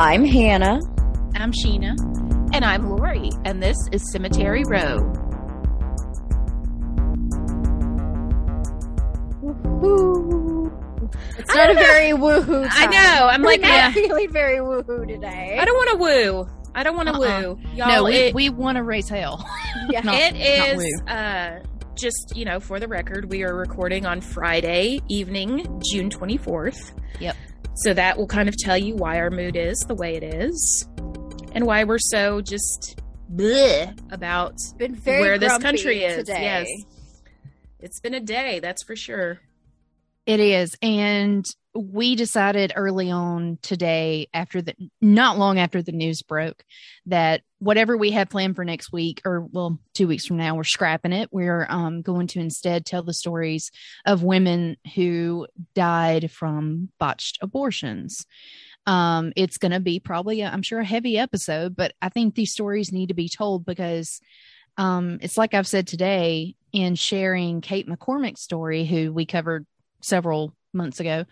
I'm Hannah. I'm Sheena. And I'm Lori, and this is Cemetery Row. Woohoo. It's not a very woohoo. Time. I know. I'm like, yeah. feeling very woohoo today. I don't want to woo. I don't want to Uh-uh. woo. Y'all, no, we, it, we want to raise hell. Yeah. Not- it is uh, just, you know, for the record, we are recording on Friday evening, June 24th. Yep. So that will kind of tell you why our mood is the way it is and why we're so just bleh about been very where this country is. today. Yes. It's been a day, that's for sure. It is. And we decided early on today, after the not long after the news broke, that whatever we had planned for next week, or well, two weeks from now, we're scrapping it. We're um, going to instead tell the stories of women who died from botched abortions. Um, it's going to be probably, I'm sure, a heavy episode, but I think these stories need to be told because um, it's like I've said today in sharing Kate McCormick's story, who we covered several months ago.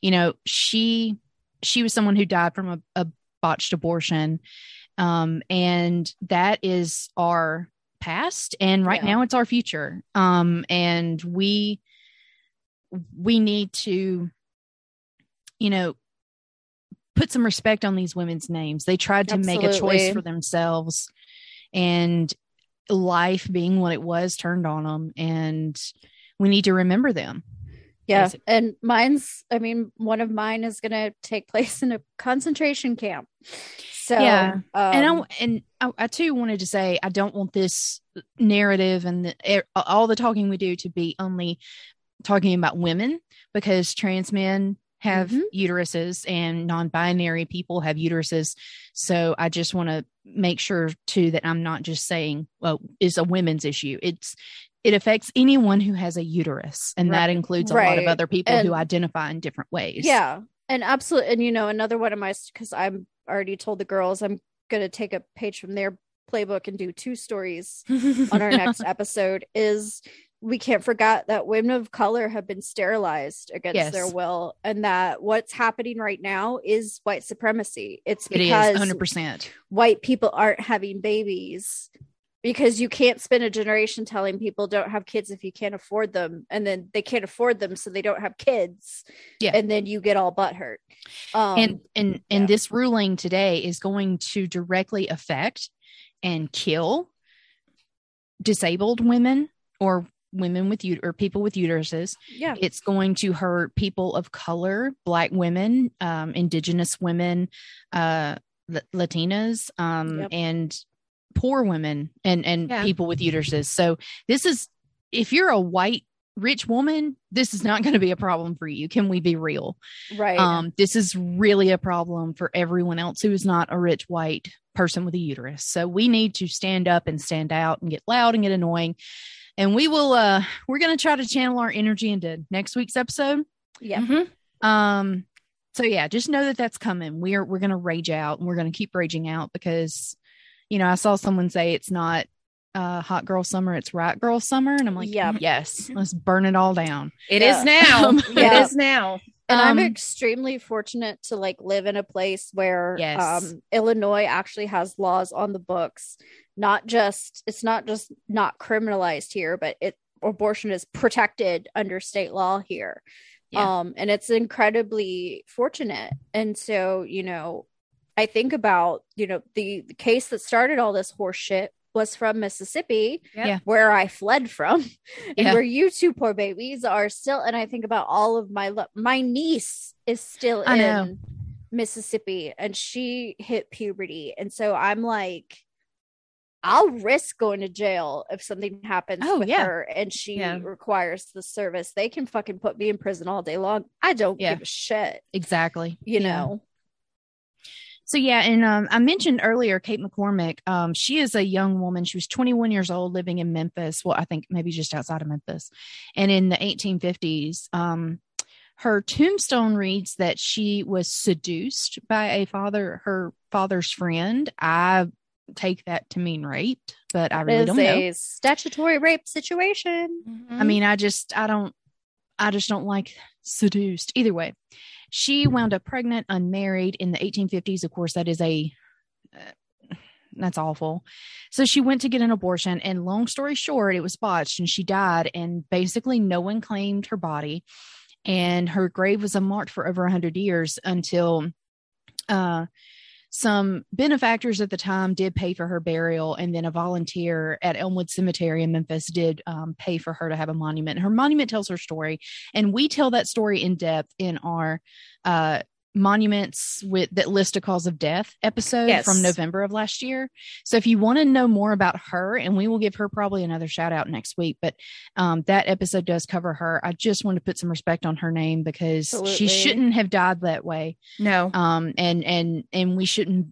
You know, she she was someone who died from a, a botched abortion, um, and that is our past, and right Yeah. now it's our future. Um, and we we need to, you know, put some respect on these women's names. They tried to make a choice for themselves, and life being what it was turned on them, and we need to remember them. Yeah, Basic- and mine's. I mean, one of mine is going to take place in a concentration camp. So Yeah. um, and I and I, I too wanted to say I don't want this narrative and the, all the talking we do to be only talking about women because trans men have Mhm. uteruses and non-binary people have uteruses. So I just want to make sure too that I'm not just saying well it's a women's issue. It's it affects anyone who has a uterus, and that includes a lot of other people who identify in different ways. Yeah, and absolutely, and you know, another one of my because I'm already told the girls I'm going to take a page from their playbook and do two stories on our next episode is we can't forget that women of color have been sterilized against Yes. their will and that what's happening right now is white supremacy it's it is because 100. percent white people aren't having babies because you can't spend a generation telling people don't have kids if you can't afford them and then they can't afford them so they don't have kids Yeah. and then you get all butthurt um and and and yeah. this ruling today is going to directly affect and kill disabled women or women with ut- or people with uteruses yeah it's going to hurt people of color black women um indigenous women uh La- latinas um Yep. and poor women and and Yeah. people with uteruses so this is if you're a white rich woman this is not going to be a problem for you can we be real right um, this is really a problem for everyone else who is not a rich white person with a uterus. So we need to stand up and stand out and get loud and get annoying. And we will uh we're gonna try to channel our energy into next week's episode. yeah Mhm. Um so yeah, just know that that's coming. We're we're gonna rage out and we're gonna keep raging out because you know, I saw someone say it's not uh hot girl summer, it's right girl summer. And I'm like, Yeah. yes, let's burn it all down. It Yeah. is now. Um, Yeah. It is now. and i'm Um, extremely fortunate to like live in a place where Yes. um illinois actually has laws on the books not just it's not just not criminalized here but it abortion is protected under state law here Yeah. um and it's incredibly fortunate and so you know i think about you know the, the case that started all this horseshit was from mississippi Yeah. where i fled from and Yeah. where you two poor babies are still and i think about all of my lo- my niece is still I in know. mississippi and she hit puberty and so i'm like i'll risk going to jail if something happens Oh, with yeah. her and she Yeah. requires the service they can fucking put me in prison all day long i don't Yeah. give a shit Exactly. you Yeah. know So yeah, and um, I mentioned earlier Kate McCormick. Um, she is a young woman. She was 21 years old, living in Memphis. Well, I think maybe just outside of Memphis. And in the 1850s, um, her tombstone reads that she was seduced by a father, her father's friend. I take that to mean raped, but I really don't is know. a statutory rape situation I mean, I just, I don't, I just don't like seduced either way. She wound up pregnant, unmarried in the 1850s. Of course, that is a uh, that's awful. So she went to get an abortion, and long story short, it was botched, and she died. And basically, no one claimed her body, and her grave was unmarked for over 100 years until uh, some benefactors at the time did pay for her burial, and then a volunteer at Elmwood Cemetery in Memphis did um, pay for her to have a monument. Her monument tells her story, and we tell that story in depth in our uh, monuments with that list a cause of death episode Yes. from November of last year. So if you want to know more about her, and we will give her probably another shout out next week, but um, that episode does cover her. I just want to put some respect on her name because she shouldn't have died that way No. um and and and we shouldn't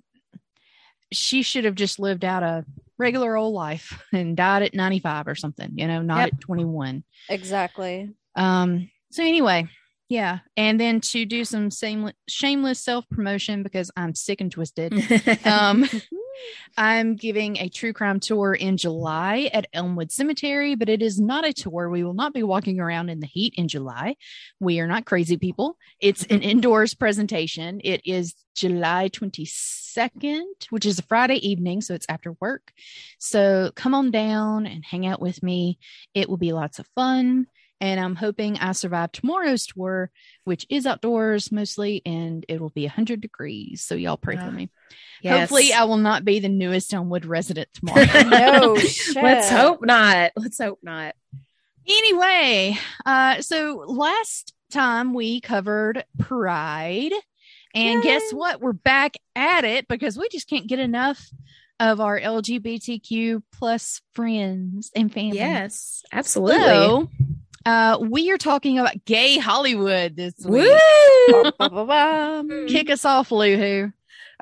she should have just lived out a regular old life and died at 95 or something you know not Yep. at 21 Exactly. um so anyway yeah. And then to do some shameless self promotion because i'm sick and twisted. Um i'm giving a true crime tour in july at elmwood cemetery but it is not a tour. We will not be walking around in the heat in july. We are not crazy people. It's an indoors presentation. It is july 22nd which is a friday evening so it's after work. So come on down and hang out with me. It will be lots of fun and i'm hoping i survive tomorrow's tour which is outdoors mostly and it will be 100 degrees so y'all pray Ah, for me Yes. Hopefully, I will not be the newest Elmwood resident tomorrow. No shit. Let's hope not. Let's hope not. anyway, uh, so last time we covered Pride, and guess what? We're back at it because we just can't get enough of our LGBTQ plus friends and family. Yes, absolutely. So, uh, we are talking about gay Hollywood this week. Kick us off, Luhu.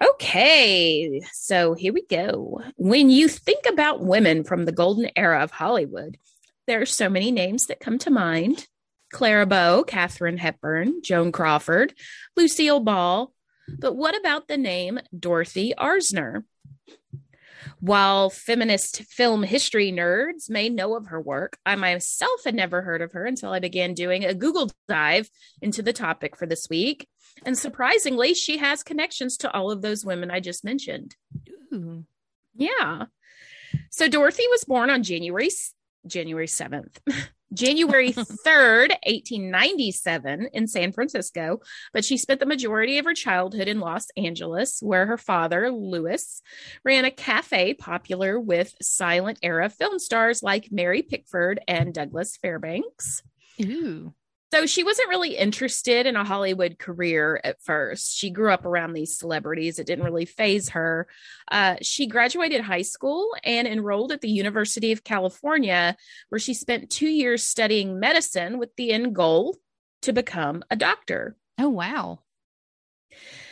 Okay, so here we go. When you think about women from the golden era of Hollywood, there are so many names that come to mind Clara Bow, Katharine Hepburn, Joan Crawford, Lucille Ball. But what about the name Dorothy Arzner? While feminist film history nerds may know of her work, I myself had never heard of her until I began doing a Google dive into the topic for this week. And surprisingly, she has connections to all of those women I just mentioned. Ooh. Yeah. So Dorothy was born on January January 7th. January 3rd, 1897 in San Francisco, but she spent the majority of her childhood in Los Angeles where her father, Louis, ran a cafe popular with silent era film stars like Mary Pickford and Douglas Fairbanks. Ooh. So she wasn't really interested in a Hollywood career at first. She grew up around these celebrities. It didn't really phase her. Uh, she graduated high school and enrolled at the University of California, where she spent two years studying medicine with the end goal to become a doctor. Oh, wow.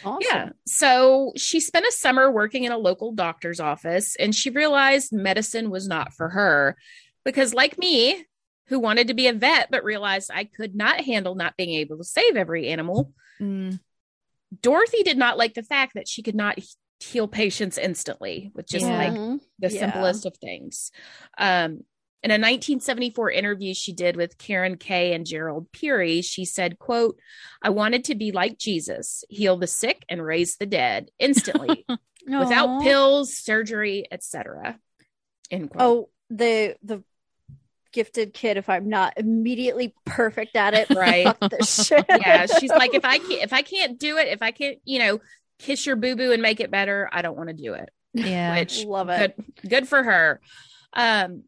Awesome. Yeah. So she spent a summer working in a local doctor's office and she realized medicine was not for her because, like me, who wanted to be a vet but realized I could not handle not being able to save every animal, Mm. Dorothy did not like the fact that she could not heal patients instantly which is Yeah. like Mhm. the Yeah. simplest of things. Um, in a 1974 interview she did with Karyn Kay and Gerald Peary, she said, quote, I wanted to be like Jesus, heal the sick and raise the dead instantly without pills, surgery, etc. End quote. Oh, the the gifted kid. If I'm not immediately perfect at it, Right. Shit. yeah, she's like, if I can't if I can't do it, if I can't, you know, kiss your boo-boo and make it better, I don't want to do it. Yeah. Which love it. good good for her um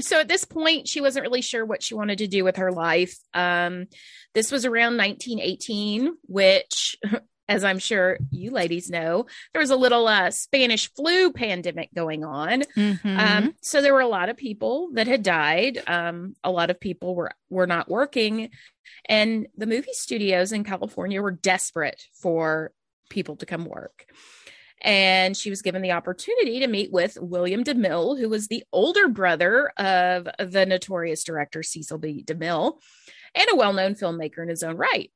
so at this point she wasn't really sure what she wanted to do with her life um this was around 1918 which as i'm sure you ladies know there was a little uh spanish flu pandemic going on Mhm. um so there were a lot of people that had died um a lot of people were were not working and the movie studios in california were desperate for people to come work and she was given the opportunity to meet with William DeMille, who was the older brother of the notorious director Cecil B. DeMille and a well known filmmaker in his own right.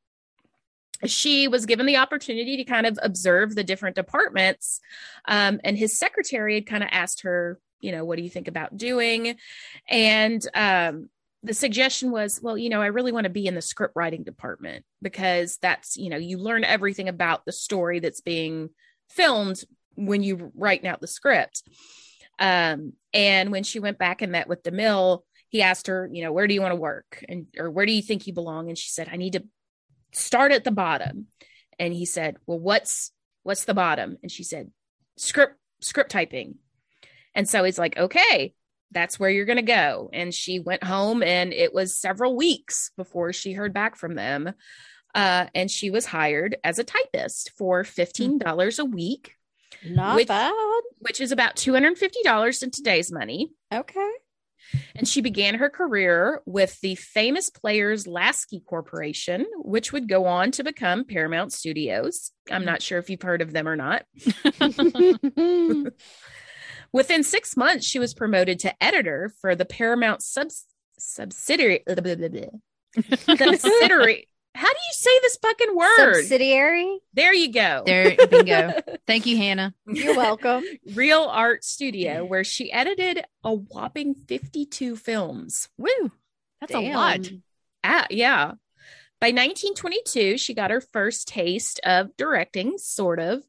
She was given the opportunity to kind of observe the different departments, um, and his secretary had kind of asked her, you know, what do you think about doing? And um, the suggestion was, well, you know, I really want to be in the script writing department because that's, you know, you learn everything about the story that's being filmed when you writing out the script. Um, and when she went back and met with DeMille, he asked her, you know, where do you want to work? And or where do you think you belong? And she said, I need to start at the bottom. And he said, Well, what's what's the bottom? And she said, script script typing. And so he's like, okay, that's where you're going to go. And she went home, and it was several weeks before she heard back from them. Uh, and she was hired as a typist for $15 a week, Not Which- bad. which is about $250 in today's money. Okay. And she began her career with the famous Players Lasky Corporation, which would go on to become Paramount Studios. I'm not sure if you've heard of them or not. Within six months, she was promoted to editor for the Paramount subs- subsidiary. blah, blah, blah, subsidiary. How do you say this fucking word? Subsidiary. there you go. There, bingo. Thank you, Hannah. You're welcome. Real Art Studio, where she edited a whopping 52 films. Woo. That's a lot. Damn. Ah, yeah. By 1922, she got her first taste of directing, sort of.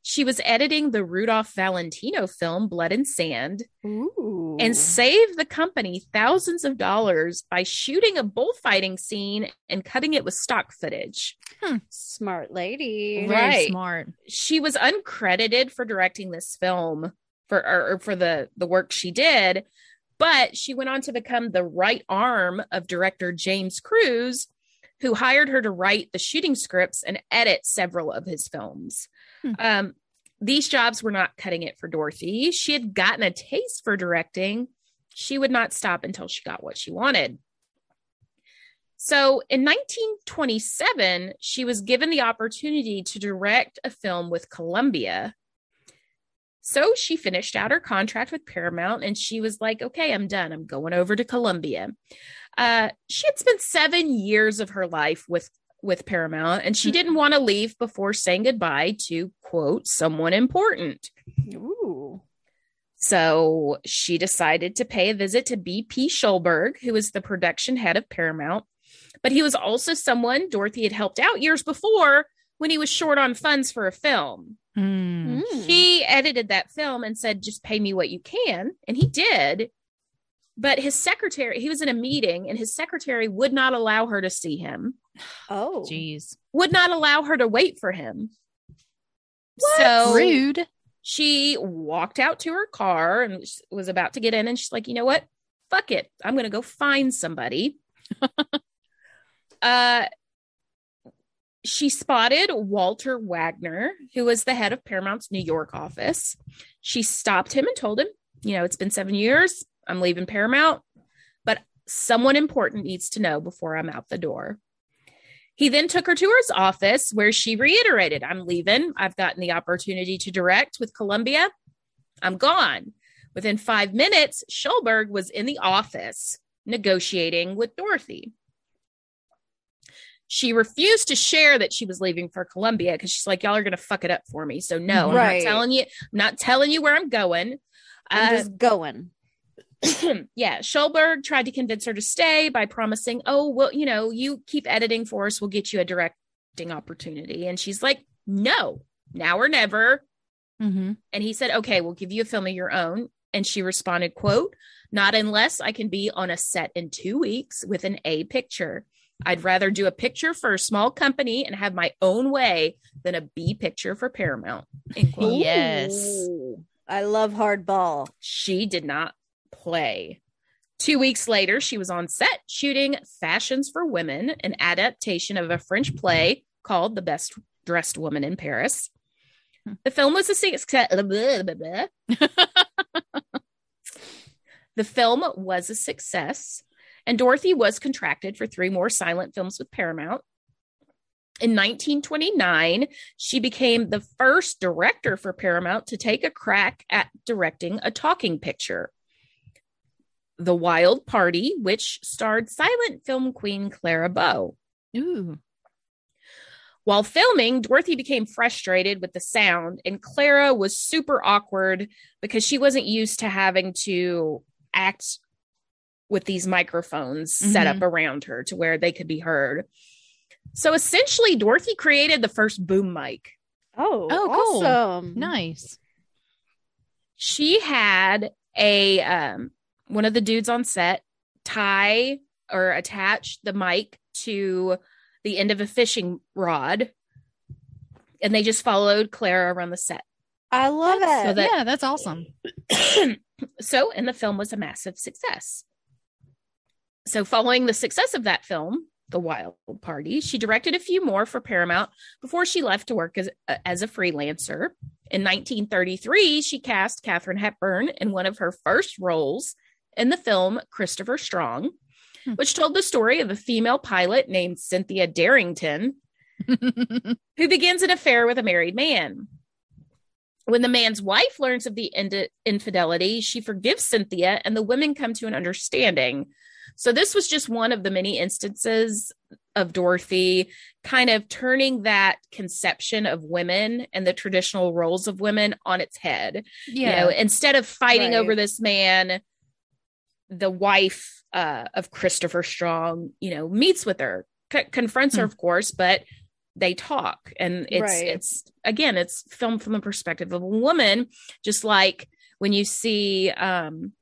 She was editing the Rudolph Valentino film Blood and Sand Ooh. and saved the company thousands of dollars by shooting a bullfighting scene and cutting it with stock footage. Hmm. smart lady. Right. Very smart. She was uncredited for directing this film for or, or for the the work she did, but she went on to become the right arm of director James Cruze, who hired her to write the shooting scripts and edit several of his films. Hmm. Um, these jobs were not cutting it for Dorothy. She had gotten a taste for directing. She would not stop until she got what she wanted. So in 1927, she was given the opportunity to direct a film with Columbia. So she finished out her contract with Paramount and she was like, okay, I'm done. I'm going over to Columbia. Uh, she had spent seven years of her life with with Paramount and she didn't want to leave before saying goodbye to quote someone important. Ooh. So she decided to pay a visit to B.P. Schulberg, who was the production head of Paramount. But he was also someone Dorothy had helped out years before when he was short on funds for a film. Mm. He edited that film and said, just pay me what you can. And he did. But his secretary, he was in a meeting and his secretary would not allow her to see him, Oh. Jeez. would not allow her to wait for him. So Rude. she walked out to her car and was about to get in and she's like you know what fuck it i'm gonna go find somebody uh she spotted walter wanger who was the head of paramount's new york office she stopped him and told him you know it's been seven years i'm leaving paramount but someone important needs to know before i'm out the door he then took her to his office where she reiterated, I'm leaving. I've gotten the opportunity to direct with Columbia. I'm gone. Within five minutes, Schulberg was in the office negotiating with Dorothy. She refused to share that she was leaving for Columbia because she's like, Y'all are going to fuck it up for me. So, no, I'm not telling you. I'm not telling you where I'm going. I'm Uh, just going. yeah, Schulberg tried to convince her to stay by promising, "Oh, well, you know, you keep editing for us, we'll get you a directing opportunity." And she's like, "No, now or never." Mm-hmm. And he said, "Okay, we'll give you a film of your own." And she responded, "Quote: Not unless I can be on a set in 2 weeks with an A picture. I'd rather do a picture for a small company and have my own way than a B picture for Paramount." Quote. Yes. I love hardball. she did not play. Two weeks later, she was on set shooting Fashions for Women, an adaptation of a French play called The Best Dressed Woman in Paris. The film was a success. the film was a success, and Dorothy was contracted for three more silent films with Paramount. In 1929, she became the first director for Paramount to take a crack at directing a talking picture. The Wild Party, which starred silent film queen Clara Bow. Ooh. While filming, Dorothy became frustrated with the sound, and Clara was super awkward because she wasn't used to having to act with these microphones set up around her to where they could be heard. So essentially, Dorothy created the first boom mic. Oh, Oh, cool. awesome. Nice. She had a um, one of the dudes on set tie or attach the mic to the end of a fishing rod, and they just followed Clara around the set. I love it. so that- yeah, that's awesome. so, and the film was a massive success. So, following the success of that film, The Wild Party, she directed a few more for Paramount before she left to work as, as a freelancer. In 1933, she cast Katharine Hepburn in one of her first roles in the film Christopher Strong, Hmm. which told the story of a female pilot named Cynthia Darrington who begins an affair with a married man. When the man's wife learns of the ind- infidelity, she forgives Cynthia and the women come to an understanding. So, this was just one of the many instances of Dorothy kind of turning that conception of women and the traditional roles of women on its head. yeah. You know, instead of fighting Right. over this man, the wife uh, of Christopher Strong, you know, meets with her, c- confronts her, Hmm. of course, but they talk, and it's Right. it's again, it's filmed from the perspective of a woman, just like when you see um,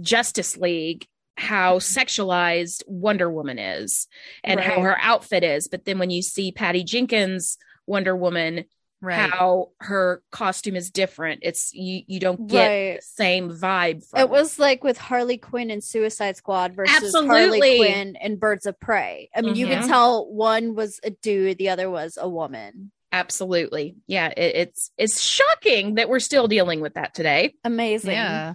Justice League. How sexualized Wonder Woman is and how her outfit is. But then when you see Patty Jenkins Wonder Woman, right. how her costume is different. It's you you don't get Right. the same vibe from It was like with Harley Quinn and Suicide Squad versus Absolutely. Harley Quinn and Birds of Prey. I mean, you Mhm. could tell one was a dude, the other was a woman. absolutely yeah it, it's it's shocking that we're still dealing with that today Amazing. yeah.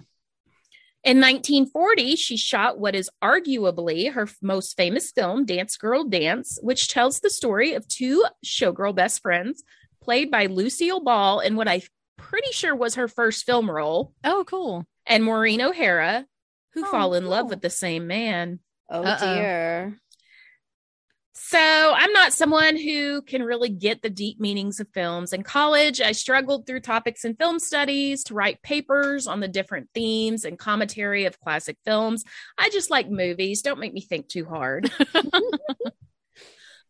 in 1940 she shot what is arguably her most famous film dance girl dance which tells the story of two showgirl best friends played by lucille ball in what i'm pretty sure was her first film role Oh, cool. and maureen o'hara who Oh, fall in love with the same man Oh Uh-oh. dear. So I'm not someone who can really get the deep meanings of films. In college, I struggled through topics in film studies to write papers on the different themes and commentary of classic films. I just like movies. Don't make me think too hard.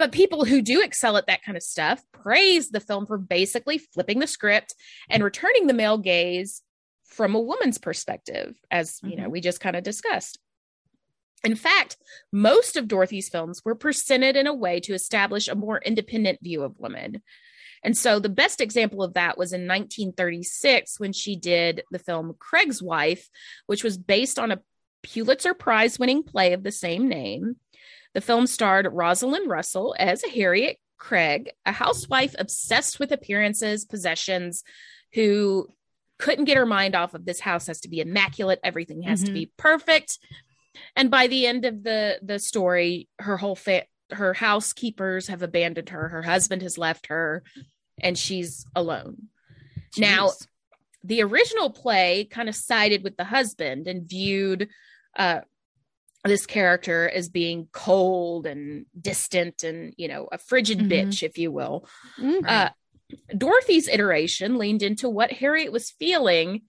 but people who do excel at that kind of stuff praise the film for basically flipping the script and returning the male gaze from a woman's perspective, as you know, Mhm. we just kind of discussed. In fact, most of Dorothy's films were presented in a way to establish a more independent view of women. And so the best example of that was in 1936 when she did the film Craig's Wife, which was based on a Pulitzer Prize winning play of the same name. The film starred Rosalind Russell as Harriet Craig, a housewife obsessed with appearances, possessions, who couldn't get her mind off of this house has to be immaculate, everything has to Mhm. be perfect. And by the end of the the story, her whole fa- her housekeepers have abandoned her, her husband has left her, and she's alone. Now, the original play kind of sided with the husband and viewed uh, this character as being cold and distant and you know a frigid Mhm. bitch if you will Mm. Right. uh, dorothy's iteration leaned into what harriet was feeling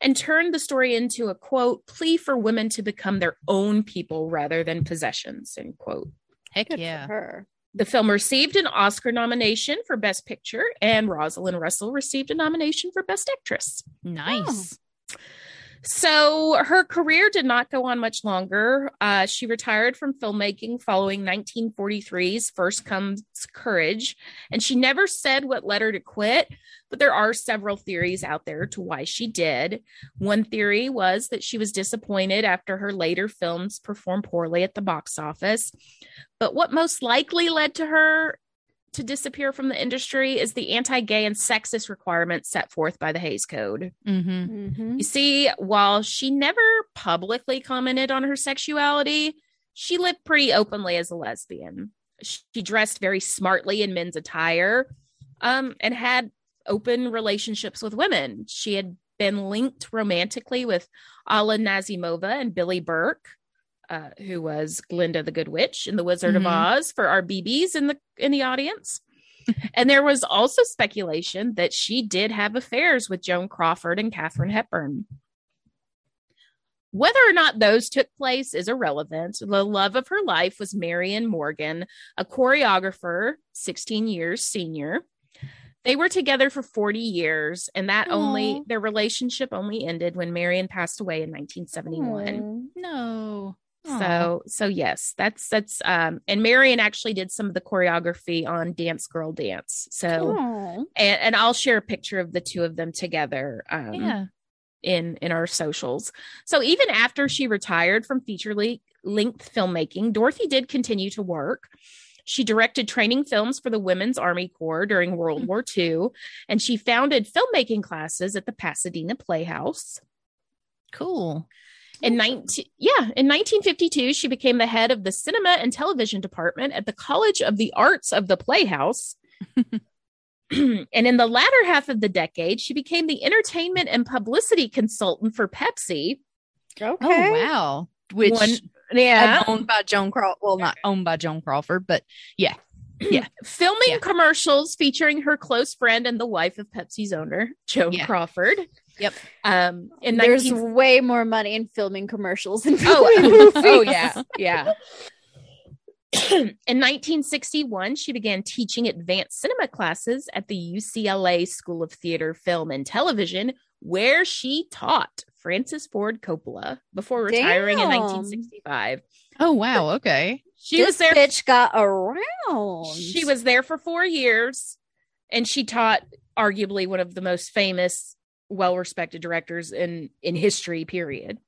and turned the story into a quote plea for women to become their own people rather than possessions end quote Heck Good yeah. for her. the film received an oscar nomination for best picture and rosalind russell received a nomination for best actress Nice. So her career did not go on much longer. Uh, she retired from filmmaking following 1943's First Comes Courage, and she never said what led her to quit. But there are several theories out there to why she did. One theory was that she was disappointed after her later films performed poorly at the box office. But what most likely led to her to disappear from the industry is the anti gay and sexist requirements set forth by the Hays Code. Mm-hmm. Mhm. You see, while she never publicly commented on her sexuality, she lived pretty openly as a lesbian. She dressed very smartly in men's attire um, and had open relationships with women. She had been linked romantically with Alla Nazimova and Billie Burke, uh, who was Glinda the Good Witch in The Wizard Mhm. of Oz for our BBs in the in the audience. and there was also speculation that she did have affairs with Joan Crawford and Katharine Hepburn. Whether or not those took place is irrelevant. The love of her life was Marion Morgan, a choreographer, 16 years senior. They were together for 40 years, and that only their relationship only ended when Marion passed away in 1971. No. So so yes, that's that's um and Marion actually did some of the choreography on Dance Girl Dance. So and, and I'll share a picture of the two of them together um yeah. in in our socials. So even after she retired from feature le- length filmmaking, Dorothy did continue to work. She directed training films for the Women's Army Corps during World Hmm. War II, and she founded filmmaking classes at the Pasadena Playhouse. Cool. In 19 yeah, in 1952 she became the head of the cinema and television department at the College of the Arts of the Playhouse. and in the latter half of the decade, she became the entertainment and publicity consultant for Pepsi. Okay. Oh wow. Which One- yeah, owned by Joan Crawford. Well, not owned by Joan Crawford, but yeah. Yeah. Filming Yeah. commercials featuring her close friend and the wife of Pepsi's owner, Joan Yeah. Crawford. Yep. Um in There's 19- way more money in filming commercials than Oh, oh, yeah, yeah. In 1961, she began teaching advanced cinema classes at the UCLA School of Theater, Film, and Television, where she taught Francis Ford Coppola before retiring in 1965. Oh wow. Okay. She this was there. bitch got around. She was there for four years, and she taught arguably one of the most famous, well-respected directors in in history. Period.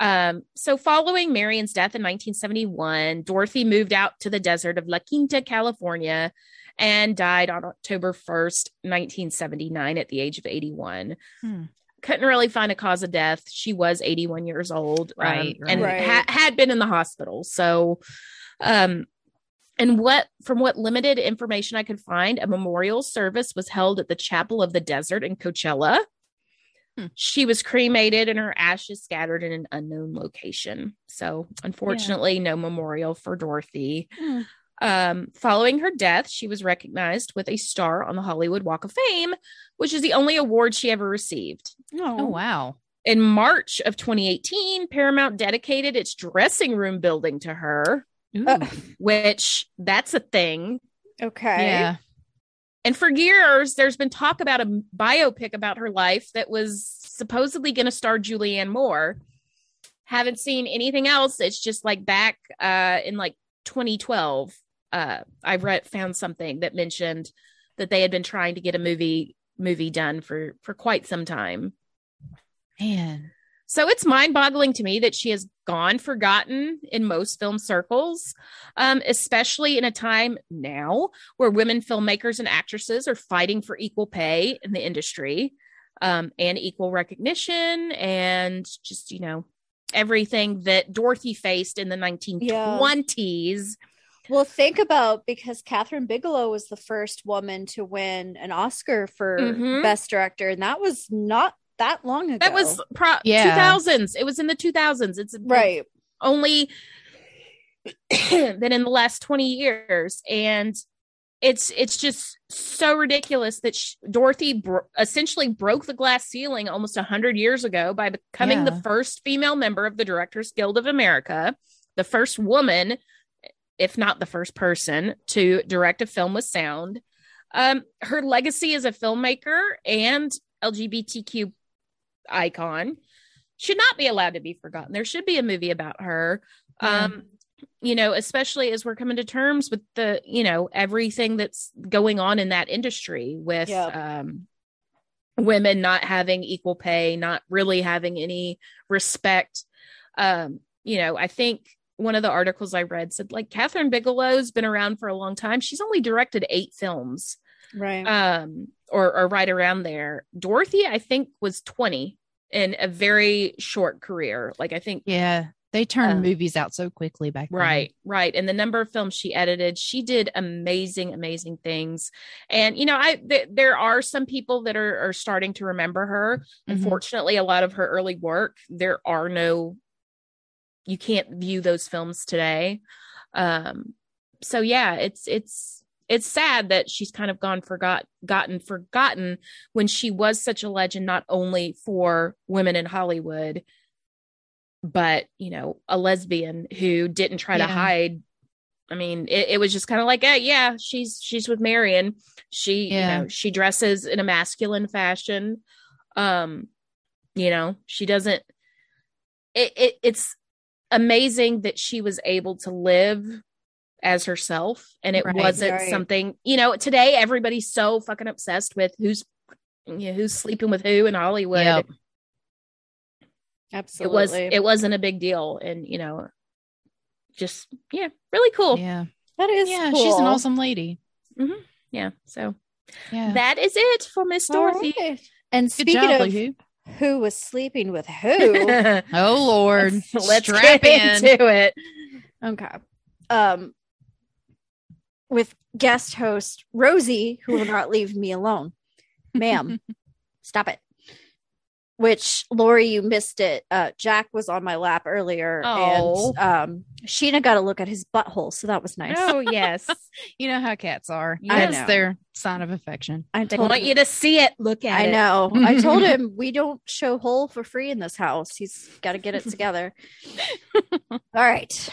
Um, so following Marion's death in 1971, Dorothy moved out to the desert of La Quinta, California, and died on October 1st, 1979, at the age of 81. Hmm. Couldn't really find a cause of death. She was 81 years old, um, Right, and right. ha- had been in the hospital. So, um, and what from what limited information I could find, a memorial service was held at the Chapel of the Desert in Coachella. Hmm. She was cremated and her ashes scattered in an unknown location. So, unfortunately, no memorial for Dorothy. Hmm. Um, following her death, she was recognized with a star on the Hollywood Walk of Fame, which is the only award she ever received. Oh wow. In March of 2018, Paramount dedicated its dressing room building to her, Ooh. Uh, which that's a thing. okay. yeah. And for years, there's been talk about a biopic about her life that was supposedly going to star Julianne Moore. Haven't seen anything else. It's just like back uh, in like 2012. Uh, I read found something that mentioned that they had been trying to get a movie movie done for for quite some time. Man. So it's mind boggling to me that she has gone forgotten in most film circles, um, especially in a time now where women filmmakers and actresses are fighting for equal pay in the industry um, and equal recognition and just, you know, everything that Dorothy faced in the 1920s. Well, think about because Kathryn Bigelow was the first woman to win an Oscar for Mhm. Best Director, and that was not that long ago. That was pro- Yeah. 2000s. It was in the 2000s. It's right. only than in the last 20 years and it's it's just so ridiculous that sh- Dorothy bro- essentially broke the glass ceiling almost 100 years ago by becoming the first female member of the Directors Guild of America, the first woman if not the first person to direct a film with sound. Um, her legacy as a filmmaker and LGBTQ icon should not be allowed to be forgotten. There should be a movie about her. Yeah. Um, you know, especially as we're coming to terms with the, you know, everything that's going on in that industry with Yep. um women not having equal pay, not really having any respect. Um, you know, I think one of the articles I read said like Kathryn Bigelow's been around for a long time. She's only directed eight films Right. um or or right around there dorothy i think was 20 in a very short career like i think Yeah. They turned Um, movies out so quickly back then. right right and the number of films she edited she did amazing amazing things and you know i th- there are some people that are are starting to remember her Mhm. unfortunately a lot of her early work there are no you can't view those films today um so yeah it's it's it's sad that she's kind of gone forgot gotten forgotten when she was such a legend not only for women in hollywood but you know, a lesbian who didn't try to hide. I mean, it, it was just kind of like, eh, yeah, she's she's with Marion. She, Yeah. you know, she dresses in a masculine fashion. Um, you know, she doesn't. It, it it's amazing that she was able to live as herself, and it Right. wasn't Right. something. You know, today everybody's so fucking obsessed with who's, you know, who's sleeping with who in Hollywood Yep. Absolutely. it was it wasn't a big deal and you know just yeah really cool yeah, Yeah. that is Yeah. cool. She's an awesome lady. Yeah, so Yeah. that is it for miss All dorothy right. And Good speaking job, of Lee who was sleeping with who, Oh Lord. let's, let's Strap get in. into it okay, um, with guest host Rosie, who will not leave me alone, ma'am, stop it. Which Lori, you missed it. Uh, Jack was on my lap earlier, Oh. and um, Sheena got to look at his butthole, so that was nice. oh yes You know how cats are. I That's their sign of affection. I told want him- you to see it look at I it know. I told him we don't show hole for free in this house. He's got to get it together. All right.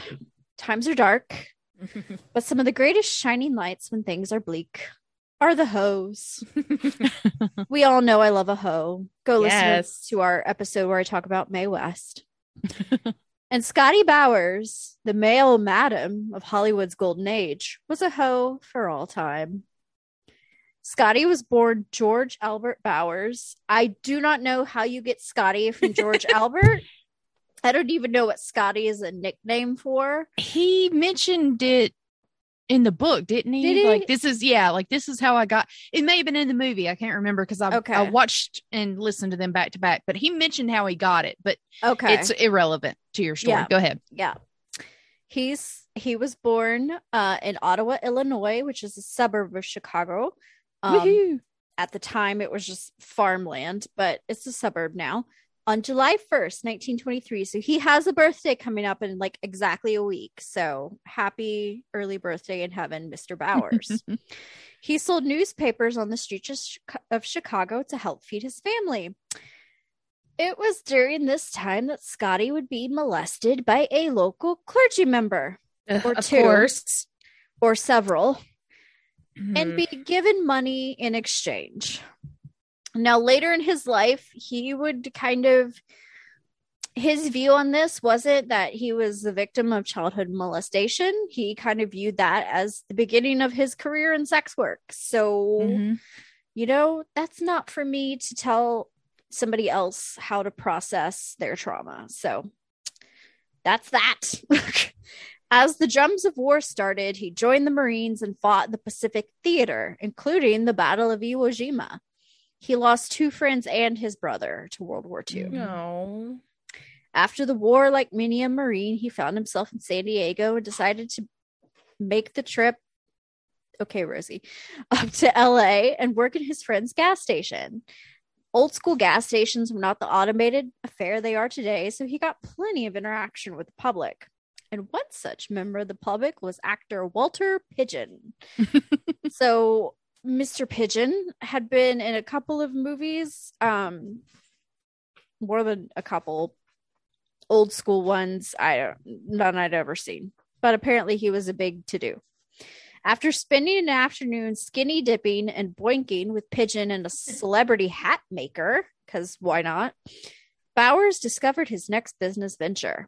Times are dark, but some of the greatest shining lights when things are bleak are the hoes. we all know I love a hoe. Go Yes. listen to our episode where I talk about Mae West. and Scotty Bowers, the male madam of Hollywood's golden age, was a hoe for all time. Scotty was born George Albert Bowers. I do not know how you get Scotty from George Albert. I don't even know what Scotty is a nickname for. He mentioned it in the book, didn't he? Did he? Like this is yeah, like this is how I got it may have been in the movie. I can't remember because I Okay. I watched and listened to them back to back, but he mentioned how he got it, but Okay. it's irrelevant to your story. Yeah. Go ahead. yeah. He's he was born uh, in Ottawa, Illinois, which is a suburb of Chicago. Um, at the time, it was just farmland, but it's a suburb now. On July 1st, 1923. So he has a birthday coming up in like exactly a week. So happy early birthday in heaven, Mr. Bowers. he sold newspapers on the streets of Chicago to help feed his family. It was during this time that Scotty would be molested by a local clergy member Or of two. course or several and Mhm. be given money in exchange. Now, later in his life, he would kind of his view on this wasn't that he was the victim of childhood molestation. He kind of viewed that as the beginning of his career in sex work. So, Mhm. you know, that's not for me to tell somebody else how to process their trauma. So that's that. As the drums of war started, he joined the Marines and fought the Pacific Theater, including the Battle of Iwo Jima. He lost two friends and his brother to World War II. Mm. no After the war, like many a Marine, he found himself in San Diego and decided to make the trip. Okay, Rosie, up to LA and work in his friend's gas station. Old school gas stations were not the automated affair they are today, so he got plenty of interaction with the public. And one such member of the public was actor Walter Pidgeon. so, Mr. Pidgeon had been in a couple of movies, um, more than a couple, old school ones. I none I'd ever seen, but apparently he was a big to do. After spending an afternoon skinny dipping and boinking with Pidgeon and a celebrity hat maker, because why not? Bowers discovered his next business venture.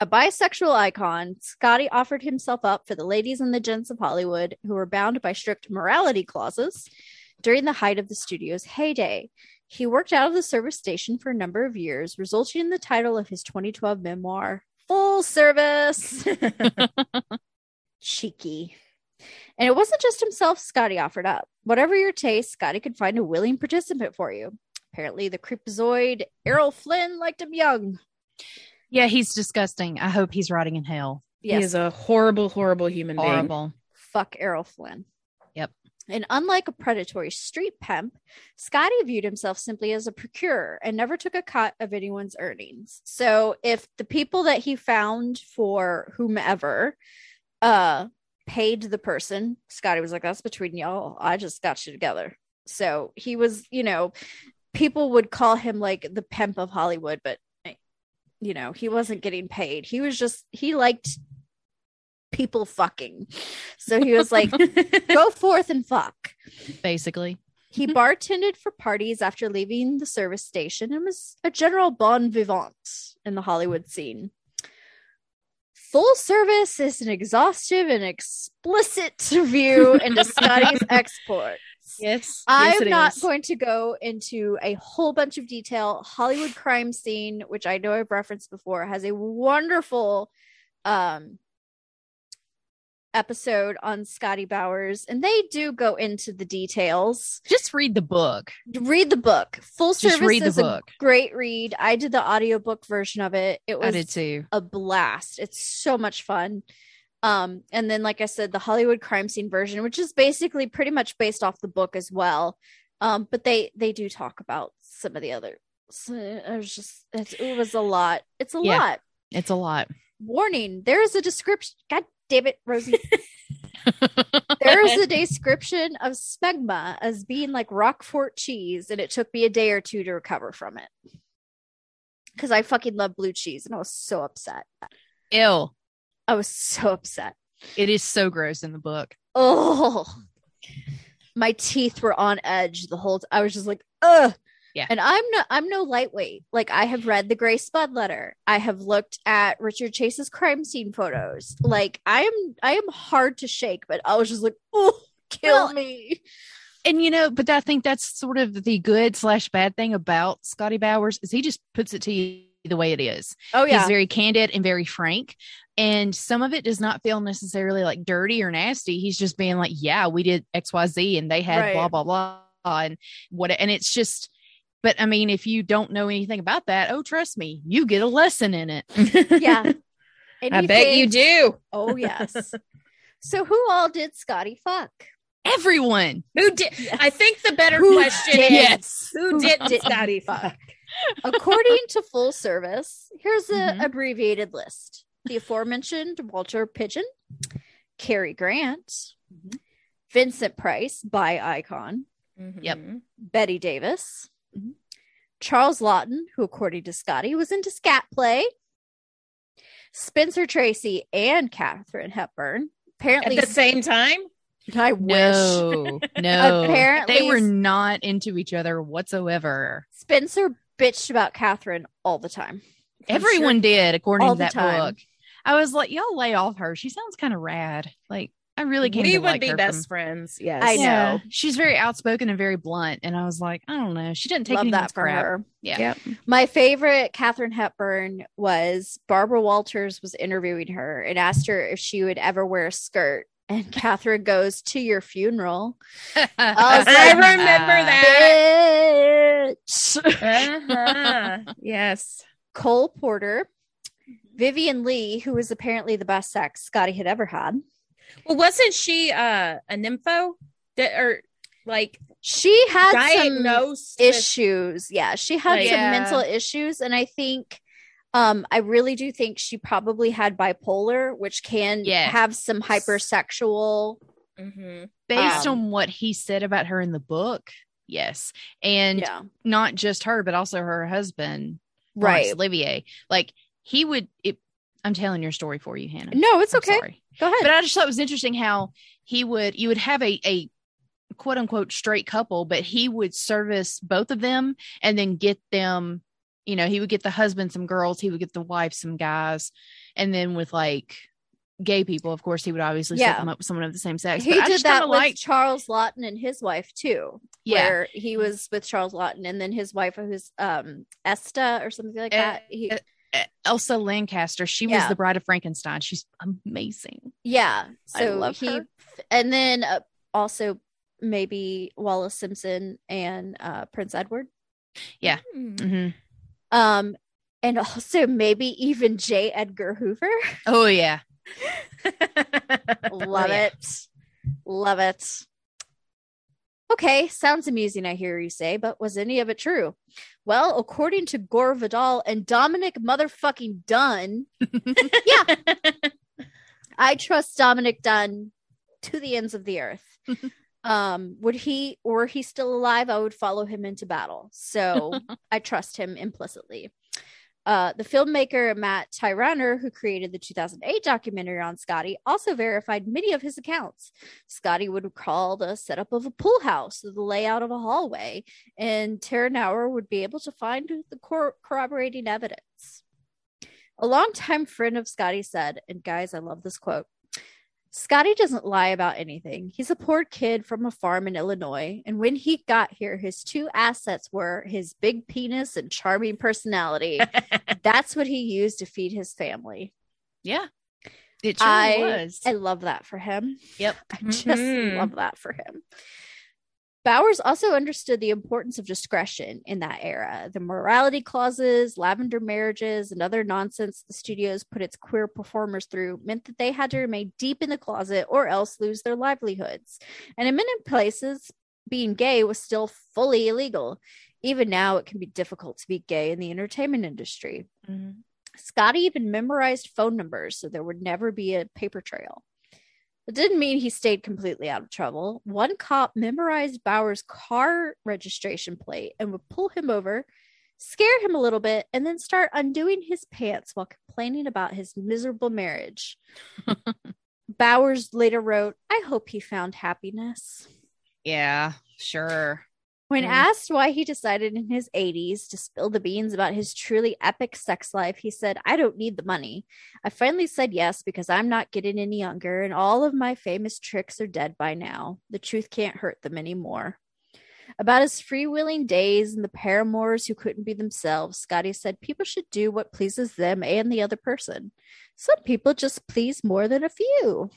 A bisexual icon, Scotty offered himself up for the ladies and the gents of Hollywood who were bound by strict morality clauses during the height of the studio's heyday. He worked out of the service station for a number of years, resulting in the title of his 2012 memoir, Full Service. Cheeky. And it wasn't just himself Scotty offered up. Whatever your taste, Scotty could find a willing participant for you. Apparently, the creepazoid Errol Flynn liked him young. Yeah, he's disgusting. I hope he's rotting in hell. he is a horrible horrible human being Horrible. fuck Errol Flynn. Yep. And unlike a predatory street pimp, Scotty viewed himself simply as a procurer and never took a cut of anyone's earnings. So if the people that he found for whomever uh paid the person, Scotty was like, That's between y'all. I just got you together. So he was, you know, people would call him like the pimp of Hollywood, but you know, he wasn't getting paid. He was just he liked people fucking. So he was like, go forth and fuck. Basically. He bartended for parties after leaving the service station and was a general bon vivant in the Hollywood scene. Full service is an exhaustive and explicit view into Scotty's export. Yes. I'm not going to go into a whole bunch of detail. Hollywood crime scene, which I know I've referenced before, has a wonderful um episode on Scotty Bowers, and they do go into the details. Just read the book. Read the book. Full Just service read the is book. a great read. I did the audiobook version of it. It I was did too. a blast. It's so much fun. Um, and then like I said, the Hollywood crime scene version, which is basically pretty much based off the book as well. Um, but they they do talk about some of the other. So it was just it's, it was a lot. It's a Yeah. lot. It's a lot. Warning: there is a description. God damn it, Rosie. there is a description of smegma as being like Roquefort cheese, and it took me a day or two to recover from it. Because I fucking love blue cheese, and I was so upset. Ill. I was so upset. It is so gross in the book. Oh, my teeth were on edge the whole. T- I was just like, ugh. Yeah. And I'm no, I'm no lightweight. Like I have read the Grace Budd letter. I have looked at Richard Chase's crime scene photos. Like I am, I am hard to shake. But I was just like, oh, kill Well, me. And you know, but I think that's sort of the good slash bad thing about Scotty Bowers is he just puts it to you the way it is. Oh yeah, He's very candid and very frank. And some of it does not feel necessarily like dirty or nasty. He's just being like, yeah, we did XYZ and they had Right. blah, blah, blah. And what, and it's just, but I mean, if you don't know anything about that, oh, trust me, you get a lesson in it. yeah. I bet you do. Oh yes. so who all did Scotty fuck? Everyone. Who did? I think the better Who question did- is Yes. who didn't didn't Scotty fuck? Fuck? According to full service, here's an Mhm. abbreviated list. The aforementioned Walter Pidgeon, Cary Grant, Mhm. Vincent Price by Icon, Yep. Mhm. Bette Davis, Mhm. Charles Laughton, who according to Scotty was into scat play, Spencer Tracy and Katharine Hepburn. Apparently, at the same time? I wish No, no. Apparently- they were not into each other whatsoever. Spencer bitched about Katharine all the time. I'm Everyone sure- did, according all to the that time. book. I was like, y'all lay off her. She sounds kind of rad. Like, I really can't. We would like be her best from- friends. Yes. I know. Yeah, she's very outspoken and very blunt. And I was like, I don't know. She didn't take Love that for crap. her. Yeah. Yep. My favorite Katharine Hepburn was Barbara Walters was interviewing her and asked her if she would ever wear a skirt. And Katharine goes to your funeral. I was I like, remember that. Bitch. Uh-huh. Yes. Cole Porter, Vivien Leigh, who was apparently the best sex Scotty had ever had. Well, wasn't she uh, a nympho? That or like She had some diagnosed with- issues. Yeah, she had Like- some Yeah. mental issues, and I think, um, I really do think she probably had bipolar, which can Yes. have some hypersexual. Mhm. Based Um, on what he said about her in the book, yes. And Yeah, not just her, but also her husband, Laurence right. Olivier. Like, he would. It, I'm telling your story for you, Hannah. No, it's I'm okay. sorry. Go ahead. but I just thought it was interesting how he would you would have a a quote unquote straight couple, but he would service both of them and then get them, you know, he would get the husband some girls, he would get the wife some guys, and then with like gay people, of course, he would obviously Yeah. set them up with someone of the same sex. he But I did that with liked- Charles Laughton and his wife too. yeah. where he was with Charles Laughton, and then his wife, who's um Esta or something like that. He, Elsa Lanchester, she was the bride of Frankenstein. She's amazing. yeah. I So love he, her. and then uh, also maybe Wallis Simpson and uh Prince Edward. Yeah. Hmm. Um, and also maybe even J. Edgar Hoover. Oh yeah, Love yeah. it. Love it. Okay, sounds amusing, I hear you say, but was any of it true? Well, according to Gore Vidal and Dominick motherfucking Dunne, yeah, I trust Dominick Dunne to the ends of the earth. um, would he, were he still alive, I would follow him into battle. So I trust him implicitly. Uh, the filmmaker Matt Tyrnauer, who created the 2008 documentary on Scotty, also verified many of his accounts. Scotty would recall the setup of a pool house, the layout of a hallway, and Tyrnauer would be able to find the cor- corroborating evidence. A longtime friend of Scotty said, and guys, I love this quote Scotty doesn't lie about anything. He's a poor kid from a farm in Illinois. And when he got here, his two assets were his big penis and charming personality. That's what he used to feed his family. Yeah. It truly I, was. I love that for him. Yep. I just Mhm. love that for him. Bowers also understood the importance of discretion in that era. The morality clauses, lavender marriages, and other nonsense the studios put its queer performers through meant that they had to remain deep in the closet or else lose their livelihoods. And in many places, being gay was still fully illegal. Even now, it can be difficult to be gay in the entertainment industry. Mhm. Scotty even memorized phone numbers so there would never be a paper trail. It didn't mean he stayed completely out of trouble. One cop memorized Bowers' car registration plate and would pull him over, scare him a little bit, and then start undoing his pants while complaining about his miserable marriage. Bowers later wrote, I hope he found happiness. Yeah, sure. When Mm. asked why he decided in his 80s to spill the beans about his truly epic sex life, he said, I don't need the money. I finally said yes because I'm not getting any younger and all of my famous tricks are dead by now. The truth can't hurt them anymore. About his freewheeling days and the paramours who couldn't be themselves, Scotty said people should do what pleases them and the other person. Some people just please more than a few.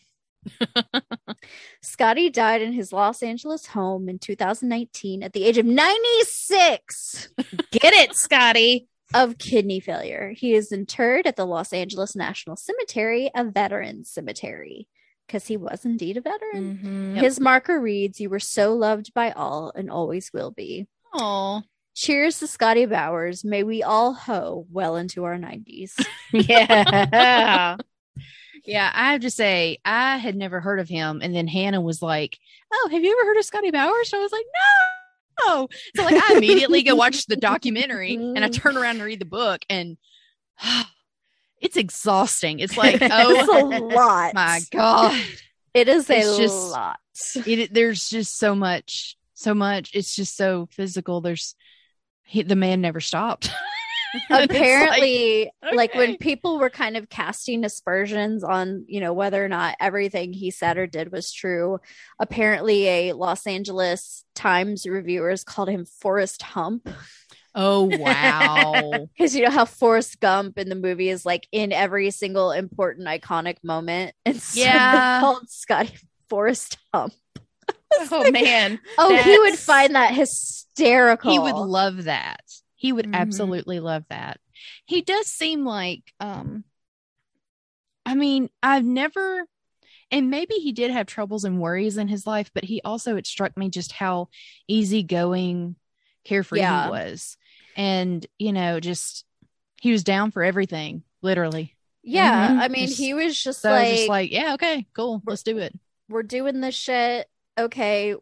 Scotty died in his Los Angeles home in 2019 at the age of 96 Get it, Scotty. of kidney failure. He is interred at the Los Angeles National Cemetery, a veteran cemetery, because he was indeed a veteran. Mhm. His marker reads, You were so loved by all and always will be. Oh, Cheers to Scotty Bowers. May we all hoe well into our 90s. Yeah. Yeah. I have to say, I had never heard of him. And then Hannah was like, Oh, have you ever heard of Scotty Bowers? And I was like, No. So, like, I immediately go watch the documentary and I turn around and read the book, and it's exhausting. It's like, oh it's a lot. my God. It is a just- lot. it, there's just so much so much it's just so physical there's he, the man never stopped Like, apparently like, when people were kind of casting aspersions on you know whether or not everything he said or did was true apparently a los angeles times reviewers called him forrest hump. Oh wow. Because you know how forrest gump in the movie is like in every single important iconic moment and so Yeah. called scotty forrest hump. Oh man. oh he would find that hysterical. He would love that he would Mhm. absolutely love that he does seem like um i mean i've never and maybe he did have troubles and worries in his life but he also it struck me just how easygoing carefree Yeah. he was and you know just he was down for everything literally yeah Mhm. i mean Just- he was just so like just like yeah okay cool let's do it we're doing this shit. Okay,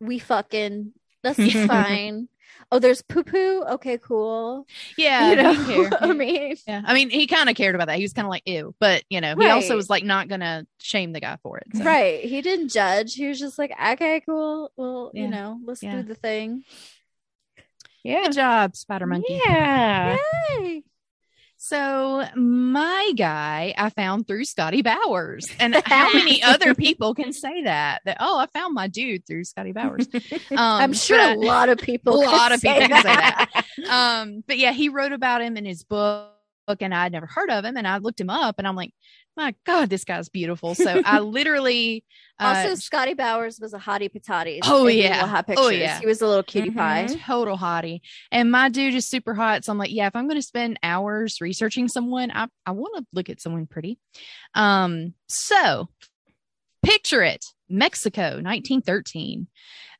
we fucking this is fine. Oh, there's poo poo. Okay, cool. yeah you know. I mean, yeah i mean he kind of cared about that he was kind of like ew but you know he also was like not gonna shame the guy for it so. right? He didn't judge. He was just like, okay, cool. Well, Yeah. you know, let's Yeah. do the thing. Yeah. good job spider monkey Yeah. Yay! So my guy I found through Scotty Bowers. And how many other people can say that? That oh, I found my dude through Scotty Bowers. Um, I'm sure a lot of people. a lot of people can say that. um, but yeah, he wrote about him in his book, and I'd never heard of him, and I looked him up, and I'm like, my God, this guy's beautiful. So I literally uh, Also, Scotty Bowers was a hottie patati. Oh, yeah. Oh, yeah. He was a little cutie Mhm. pie. total hottie. And my dude is super hot. So I'm like, yeah, if I'm going to spend hours researching someone, I, I want to look at someone pretty. Um, so picture it Mexico, 1913.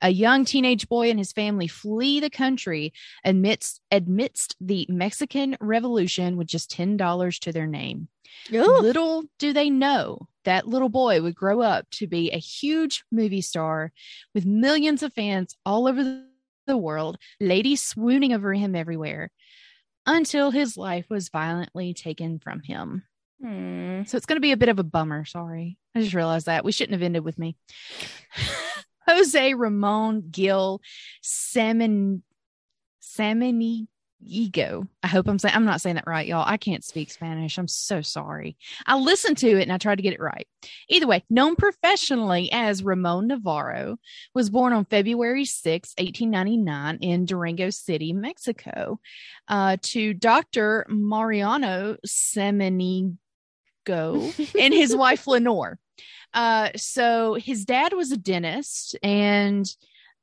A young teenage boy and his family flee the country amidst, amidst the Mexican Revolution with just $10 to their name. Ooh. Little do they know that little boy would grow up to be a huge movie star with millions of fans all over the- the world, ladies swooning over him everywhere. until his life was violently taken from him. Hmm. So it's going to be a bit of a bummer. Sorry. I just realized that. We shouldn't have ended with me. Jose Ramon Gil Salmon Samaniego. I hope I'm saying I'm not saying that right, y'all. I can't speak Spanish. I'm so sorry. I listened to it and I tried to get it right. Either way, known professionally as Ramon Novarro, was born on February 6, 1899, in Durango City, Mexico, uh, to Dr. Mariano Samaniego and his wife Lenore. Uh, so his dad was a dentist, and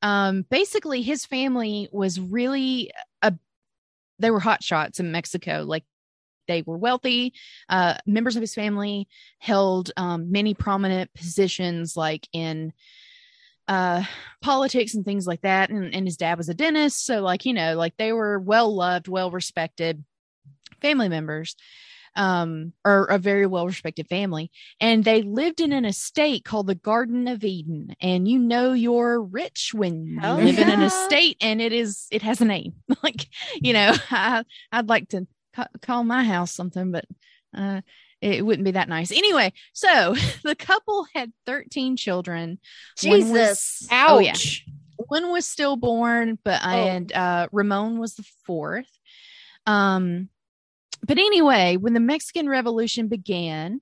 um, basically his family was really a they were hot shots in Mexico. Like they were wealthy. Uh, members of his family held um, many prominent positions, like in uh politics and things like that and, and his dad was a dentist so like you know like they were well loved well respected family members um, or a very well respected family. And they lived in an estate called the Garden of Eden. And you know you're rich when you live in an estate and it is, it has a name. like, you know, I, I'd like to ca- call my house something, but uh, it wouldn't be that nice. Anyway, so the couple had 13 children. One was- Jesus. Oh, yeah. Ouch. one was stillborn, but Oh. and uh, Ramon was the fourth. Um, but anyway, when the Mexican Revolution began,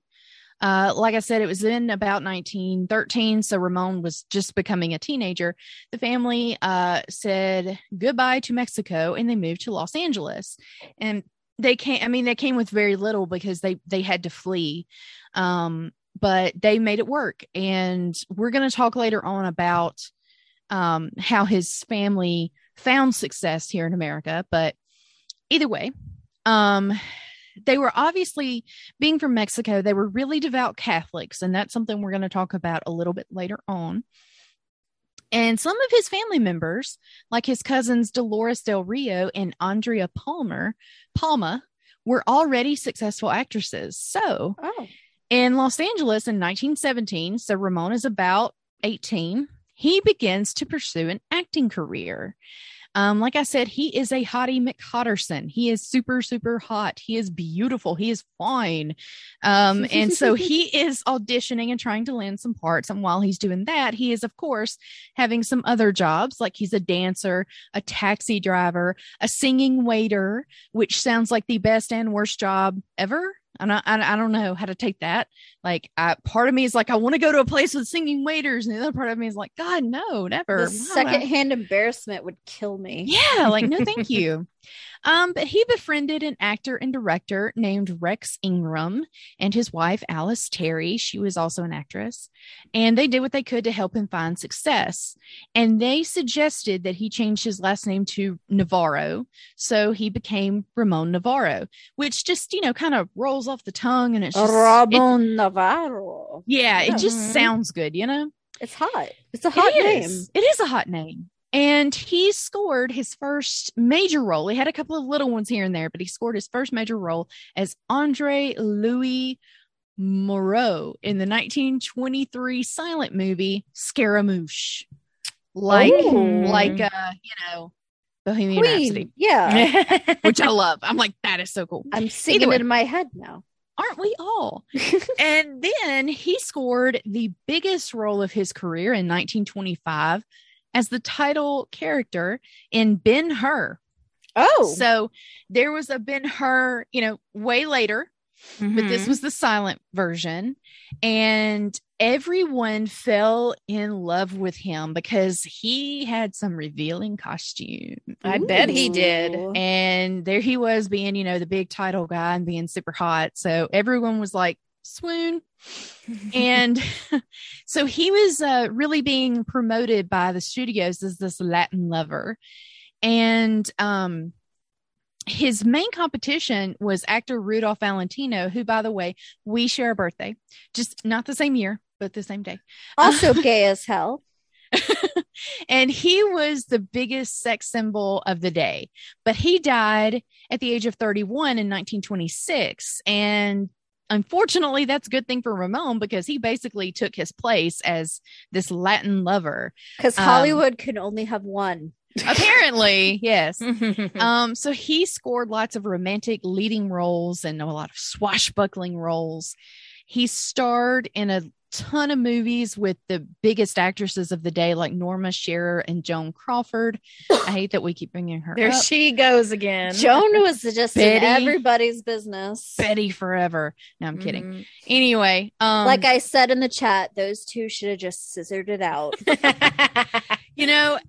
uh, like I said, it was in about 1913, so Ramon was just becoming a teenager. The family uh, said goodbye to Mexico and they moved to Los Angeles. And they came, I mean, they came with very little because they they had to flee. Um, but they made it work. And we're going to talk later on about um, how his family found success here in America. But either way, um, they were obviously being from Mexico, they were really devout Catholics, and that's something we're going to talk about a little bit later on. And some of his family members, like his cousins Dolores Del Rio and Andrea Palmer, Palma, were already successful actresses. So, Oh. in Los Angeles in 1917, so Ramon is about 18, he begins to pursue an acting career. Um, like I said, he is a hottie McHotterson. He is super, super hot. He is beautiful. He is fine. Um, and so he is auditioning and trying to land some parts. And while he's doing that, he is, of course, having some other jobs, like he's a dancer, a taxi driver, a singing waiter, which sounds like the best and worst job ever. And I, I, I don't know how to take that. Like, I, part of me is like, I want to go to a place with singing waiters, and the other part of me is like, God, no, never. The secondhand embarrassment would kill me. yeah, like no, thank you. Um, but he befriended an actor and director named Rex Ingram and his wife Alice Terry. She was also an actress, and they did what they could to help him find success. And they suggested that he change his last name to Novarro, so he became Ramon Novarro, which just you know kind of rolls off the tongue, and it's just it- Ramon Novarro. yeah, it just Mhm. sounds good, you know. It's hot. It's a hot It name. is. It is a hot name. And he scored his first major role. He had a couple of little ones here and there, but he scored his first major role as Andre Louis Moreau in the 1923 silent movie Scaramouche. Like, Ooh. like, uh, you know, Bohemian Queen. Rhapsody, Yeah. which I love. I'm like, that is so cool. I'm singing it in my head now. Aren't we all? and then he scored the biggest role of his career in 1925 as the title character in Ben Hur. Oh. So there was a Ben Hur, you know, way later, but Mm-hmm. this was the silent version. And everyone fell in love with him because he had some revealing costume. I bet he did. And there he was being, you know, the big title guy and being super hot. So everyone was like, swoon. and so he was uh, really being promoted by the studios as this Latin lover. And um, his main competition was actor Rudolph Valentino, who, by the way, we share a birthday, just not the same year, but the same day. Also gay as hell. and he was the biggest sex symbol of the day. But he died at the age of 31 in 1926. And unfortunately, that's a good thing for Ramon because he basically took his place as this Latin lover. Because Um, Hollywood can only have one. Apparently, yes. Um, so he scored lots of romantic leading roles and a lot of swashbuckling roles. He starred in a ton of movies with the biggest actresses of the day, like Norma Shearer and Joan Crawford. I hate that we keep bringing her there up. she goes again. Joan was just in everybody's business. Bette forever. No, I'm kidding. Mhm. Anyway, um, like I said in the chat, those two should have just scissored it out. you know,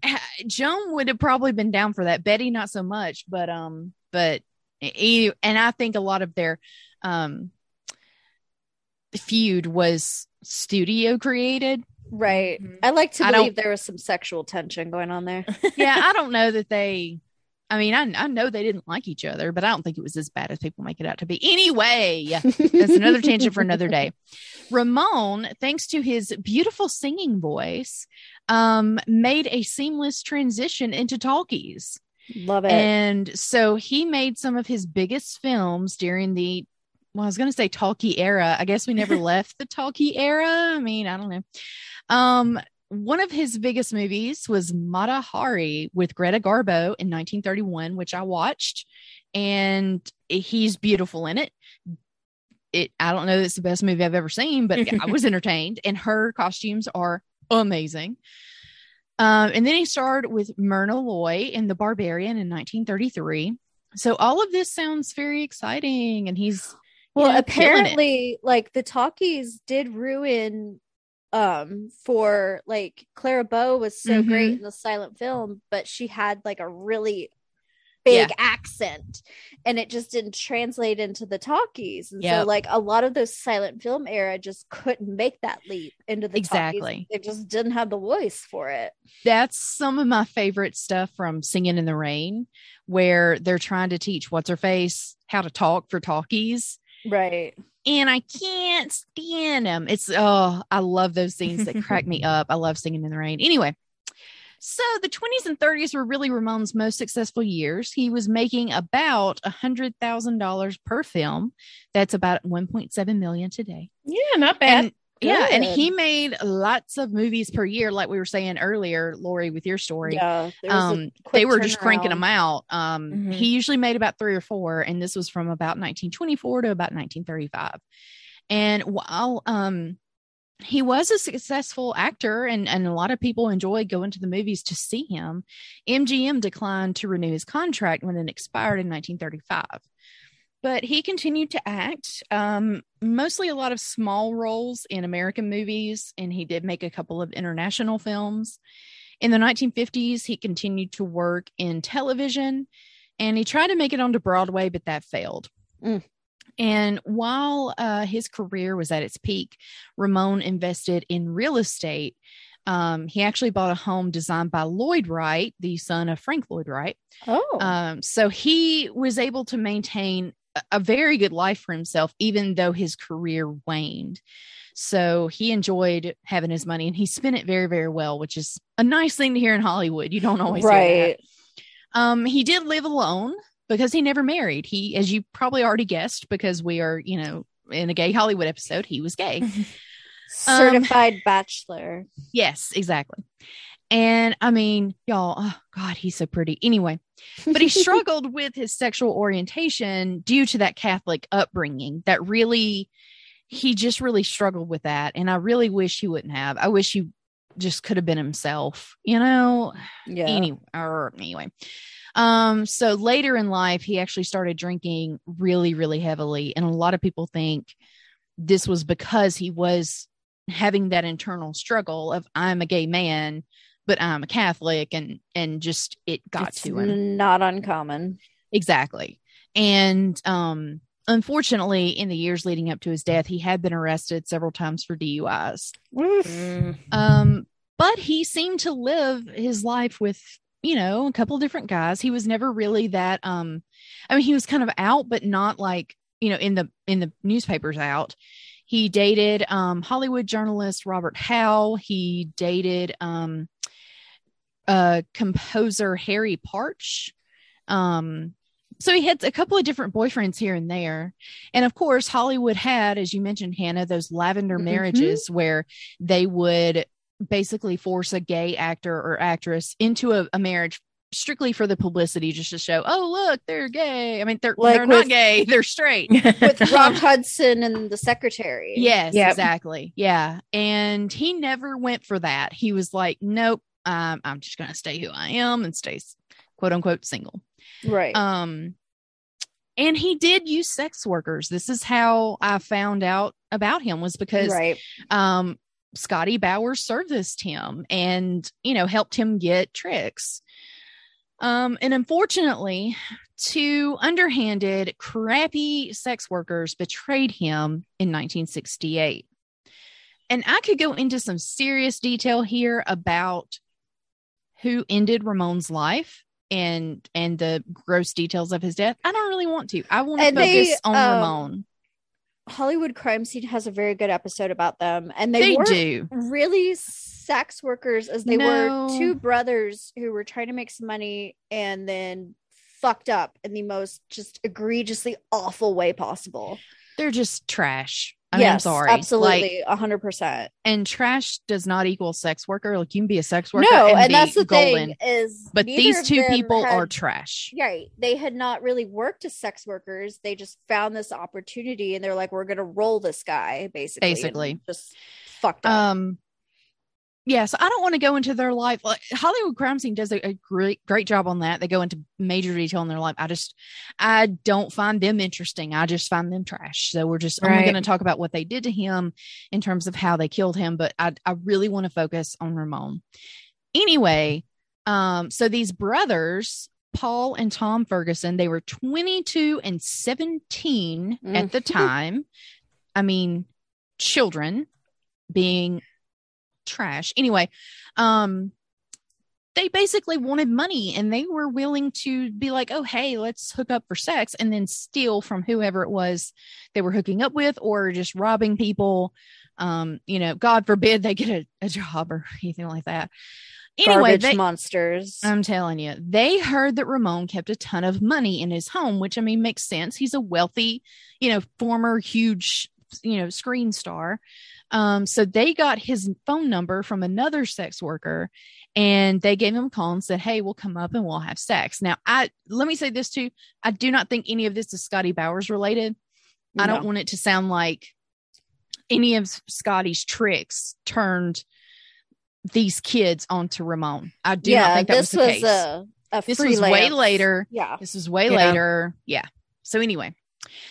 Joan would have probably been down for that. Bette, not so much, but um, but e- and I think a lot of their um feud was studio created. right. Mhm. I like to I believe don't- there was some sexual tension going on there. Yeah, I don't know that they. I mean, I, I know they didn't like each other, but I don't think it was as bad as people make it out to be. Anyway, that's another tangent for another day. Ramon, thanks to his beautiful singing voice, um, made a seamless transition into talkies. Love it. And so he made some of his biggest films during the, well, I was going to say talkie era. I guess we never left the talkie era. I mean, I don't know. Um, one of his biggest movies was Mata Hari with Greta Garbo in 1931, which I watched, and he's beautiful in it. It, I don't know, it's the best movie I've ever seen, but I was entertained, and her costumes are amazing. Um, and then he starred with Myrna Loy in The Barbarian in 1933. So all of this sounds very exciting, and he's well, know, apparently, like the talkies did ruin um for like Clara Bow was so Mhm. great in the silent film, but she had like a really big accent and it just didn't translate into the talkies. And Yep. so like a lot of those silent film era just couldn't make that leap into the Exactly. talkies. It just didn't have the voice for it. that's some of my favorite stuff from Singing in the Rain, where they're trying to teach what's her face how to talk for talkies. Right. And I can't stand them. It's oh, I love those scenes that crack me up. I love singing in the rain. Anyway, so the 20s and 30s were really Ramon's most successful years. He was making about a hundred thousand dollars per film. That's about 1.7 million today. Yeah, not bad. And yeah, and he made lots of movies per year, like we were saying earlier, Lori, with your story. Yeah. there was a Um, they were just cranking them out. Um, Mhm. He usually made about three or four, and this was from about 1924 to about 1935. And while um, he was a successful actor, and, and a lot of people enjoyed going to the movies to see him, MGM declined to renew his contract when it expired in 1935. But he continued to act, um, mostly a lot of small roles in American movies, and he did make a couple of international films. In the 1950s, he continued to work in television and he tried to make it onto Broadway, but that failed. Mm. And while uh, his career was at its peak, Ramon invested in real estate. Um, he actually bought a home designed by Lloyd Wright, the son of Frank Lloyd Wright. Oh. Um, so he was able to maintain a, very good life for himself, even though his career waned. So he enjoyed having his money and he spent it very, very well, which is a nice thing to hear in Hollywood. You don't always hear that. right. Um, he did live alone because he never married. He, as you probably already guessed, because we are, you know, in a gay Hollywood episode, he was gay. Certified bachelor. yes, exactly. And I mean, y'all, oh God, he's so pretty. Anyway, but he struggled with his sexual orientation due to that Catholic upbringing that really, he just really struggled with that. And I really wish he wouldn't have. I wish he just could have been himself, you know? yeah. Any or anyway. Um, so later in life, he actually started drinking really, really heavily. And a lot of people think this was because he was having that internal struggle of I'm a gay man, but I'm a Catholic and and just it got It's to him. Not uncommon. Exactly. And um unfortunately in the years leading up to his death, he had been arrested several times for DUIs. Mm. Um, but he seemed to live his life with, you know, a couple different guys. He was never really that um I mean he was kind of out, but not like, you know, in the in the newspapers out. He dated um Hollywood journalist Robert Howe. He dated um uh composer Harry Partch. Um so he had a couple of different boyfriends here and there. And of course, Hollywood had, as you mentioned, Hannah, those lavender Mhm. marriages where they would basically force a gay actor or actress into a, a marriage strictly for the publicity, just to show, oh look, they're gay. I mean, they're Like they're not gay, they're straight. with Rock Hudson and the secretary. Yes, Yep. exactly. Yeah. And he never went for that. He was like, nope, um, I'm just going to stay who I am and stay quote unquote single. Right. Um, and he did use sex workers. This is how I found out about him was because right. um Scotty Bowers serviced him and you know helped him get tricks. Um and unfortunately, two underhanded, crappy sex workers betrayed him in 1968. And I could go into some serious detail here about who ended Ramon's life and and the gross details of his death. I don't really want to. I want to focus they, on um, Ramon. Hollywood Crime Scene has a very good episode about them, and they, They, do. really sex workers as they No. were two brothers who were trying to make some money and then fucked up in the most just egregiously awful way possible. They're just trash. I mean, I'm yes, sorry. Absolutely, a hundred percent. and trash does not equal sex worker. Like you can be a sex worker No, and, and that's the golden. thing is, But these two people are trash. right. They had not really worked as sex workers. They just found this opportunity, and they're like, "We're gonna roll this guy," basically. Basically. just fucked up. Um yeah, so I don't want to go into their life. Like, Hollywood crime scene does a, a great great job on that. They go into major detail in their life. I just I don't find them interesting. I just find them trash. So we're just only going to talk about what they did to him in terms of how they killed him, but I I really want to focus on Ramon. Anyway, um so these brothers Paul and Tom Ferguson, they were 22 and 17 at the Mhm. time. I mean, children being trash. Anyway, um they basically wanted money and they were willing to be like, "Oh, hey, let's hook up for sex," and then steal from whoever it was they were hooking up with, or just robbing people. Um, you know, God forbid they get a, a job or anything like that. Anyway, they, monsters. I'm telling you, they heard that Ramon kept a ton of money in his home, which I mean makes sense. He's a wealthy, you know, former huge, you know, screen star. Um, so they got his phone number from another sex worker and they gave him a call and said, Hey, we'll come up and we'll have sex. Now, I let me say this too. I do not think any of this is Scotty Bowers related. I don't want it to sound like any of Scotty's tricks turned these kids onto Ramon. I do not think that was this the was, case. a, a this was way later. Yeah. This was way Yeah. later. Yeah. So anyway,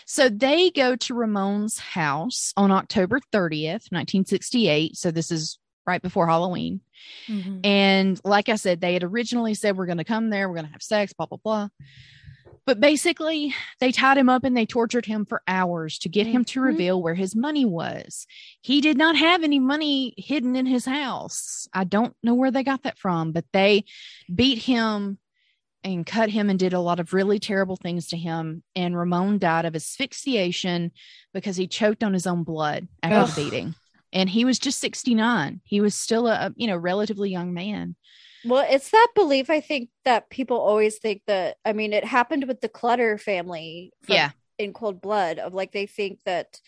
so they go to Ramon's house on October 30th, 1968. So this is right before Halloween. And like I said, they had originally said, we're going to come there, we're going to have sex, blah, blah, blah. But basically, they tied him up and they tortured him for hours to get him to Mhm. reveal where his money was. He did not have any money hidden in his house. I don't know where they got that from, but they beat him and cut him and did a lot of really terrible things to him. And Ramon died of asphyxiation because he choked on his own blood after Ugh. the beating. And he was just 69. He was still a, you know, relatively young man. Well, it's that belief I think that people always think that I mean it happened with the Clutter family from- Yeah. in cold blood of like they think that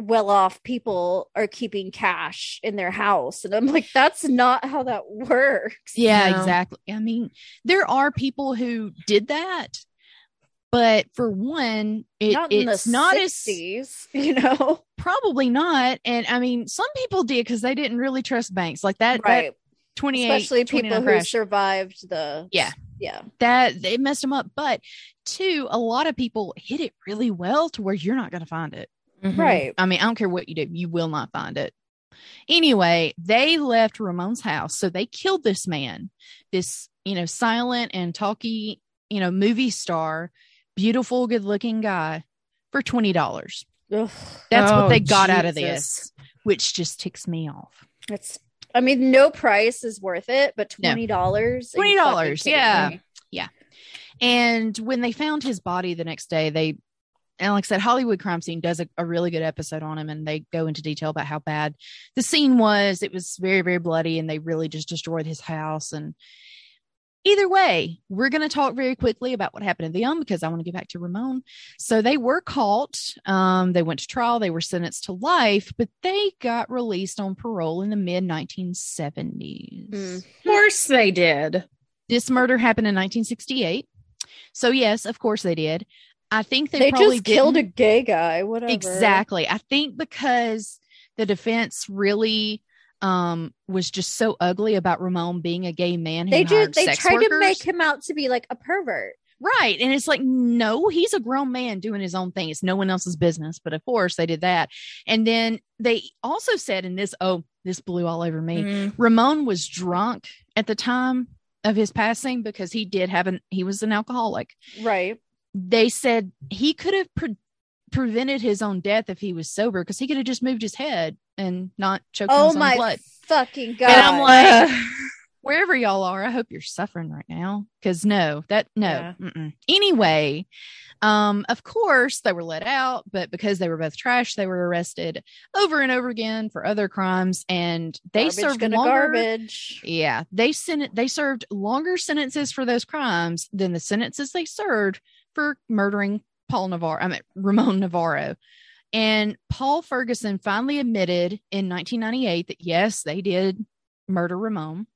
well-off people are keeping cash in their house and I'm like that's not how that works. Yeah, No. exactly. I mean, there are people who did that, but for one, it, not in it's the not as 60s, you know. probably not. And I mean, some people did because they didn't really trust banks like that. right. That 28, Especially 29 people who crash, survived the Yeah. Yeah. that it messed them up. But two, a lot of people hit it really well to where you're not going to find it. Mhm. Right. I mean, I don't care what you do, you will not find it. Anyway, they left Ramon's house. So they killed this man, this, you know, silent and talky, you know, movie star, beautiful, good looking guy for $20. Ugh. That's what Oh, they got out of this, which just ticks me off. It's I mean no price is worth it, but $20. Are you $20, Yeah. kidding yeah. And when they found his body the next day, they, and like I said, Hollywood Crime Scene does a, a really good episode on him, and they go into detail about how bad the scene was. It was very, very bloody, and they really just destroyed his house. And either way, we're going to talk very quickly about what happened to them because I want to get back to Ramon. So they were caught. Um, they went to trial. They were sentenced to life, but they got released on parole in the mid 1970s. Mm. Of course they did. This murder happened in 1968. So yes, of course they did. I think they, They, probably just killed a gay guy. Whatever. Exactly. I think because the defense really um was just so ugly about Ramon being a gay man They do. They tried to make him out to be like a pervert. Right. And it's like, no, he's a grown man doing his own thing. It's no one else's business. But of course, they did that. And then they also said in this, oh, this blew all over me. Mm. Ramon was drunk at the time of his passing because he did have an, he was an alcoholic. Right. They said he could have pre- prevented his own death if he was sober because he could have just moved his head and not choked on Oh his own my blood. fucking god. And I'm like, wherever y'all are, I hope you're suffering right now. Cause no, that no. Yeah. Anyway, um, of course they were let out, but because they were both trash, they were arrested over and over again for other crimes, and they garbage served gonna longer. garbage. Yeah, they sent they served longer sentences for those crimes than the sentences they served for murdering Paul Novarro. I mean Ramon Novarro. And Paul Ferguson finally admitted in 1998 that yes, they did murder Ramon.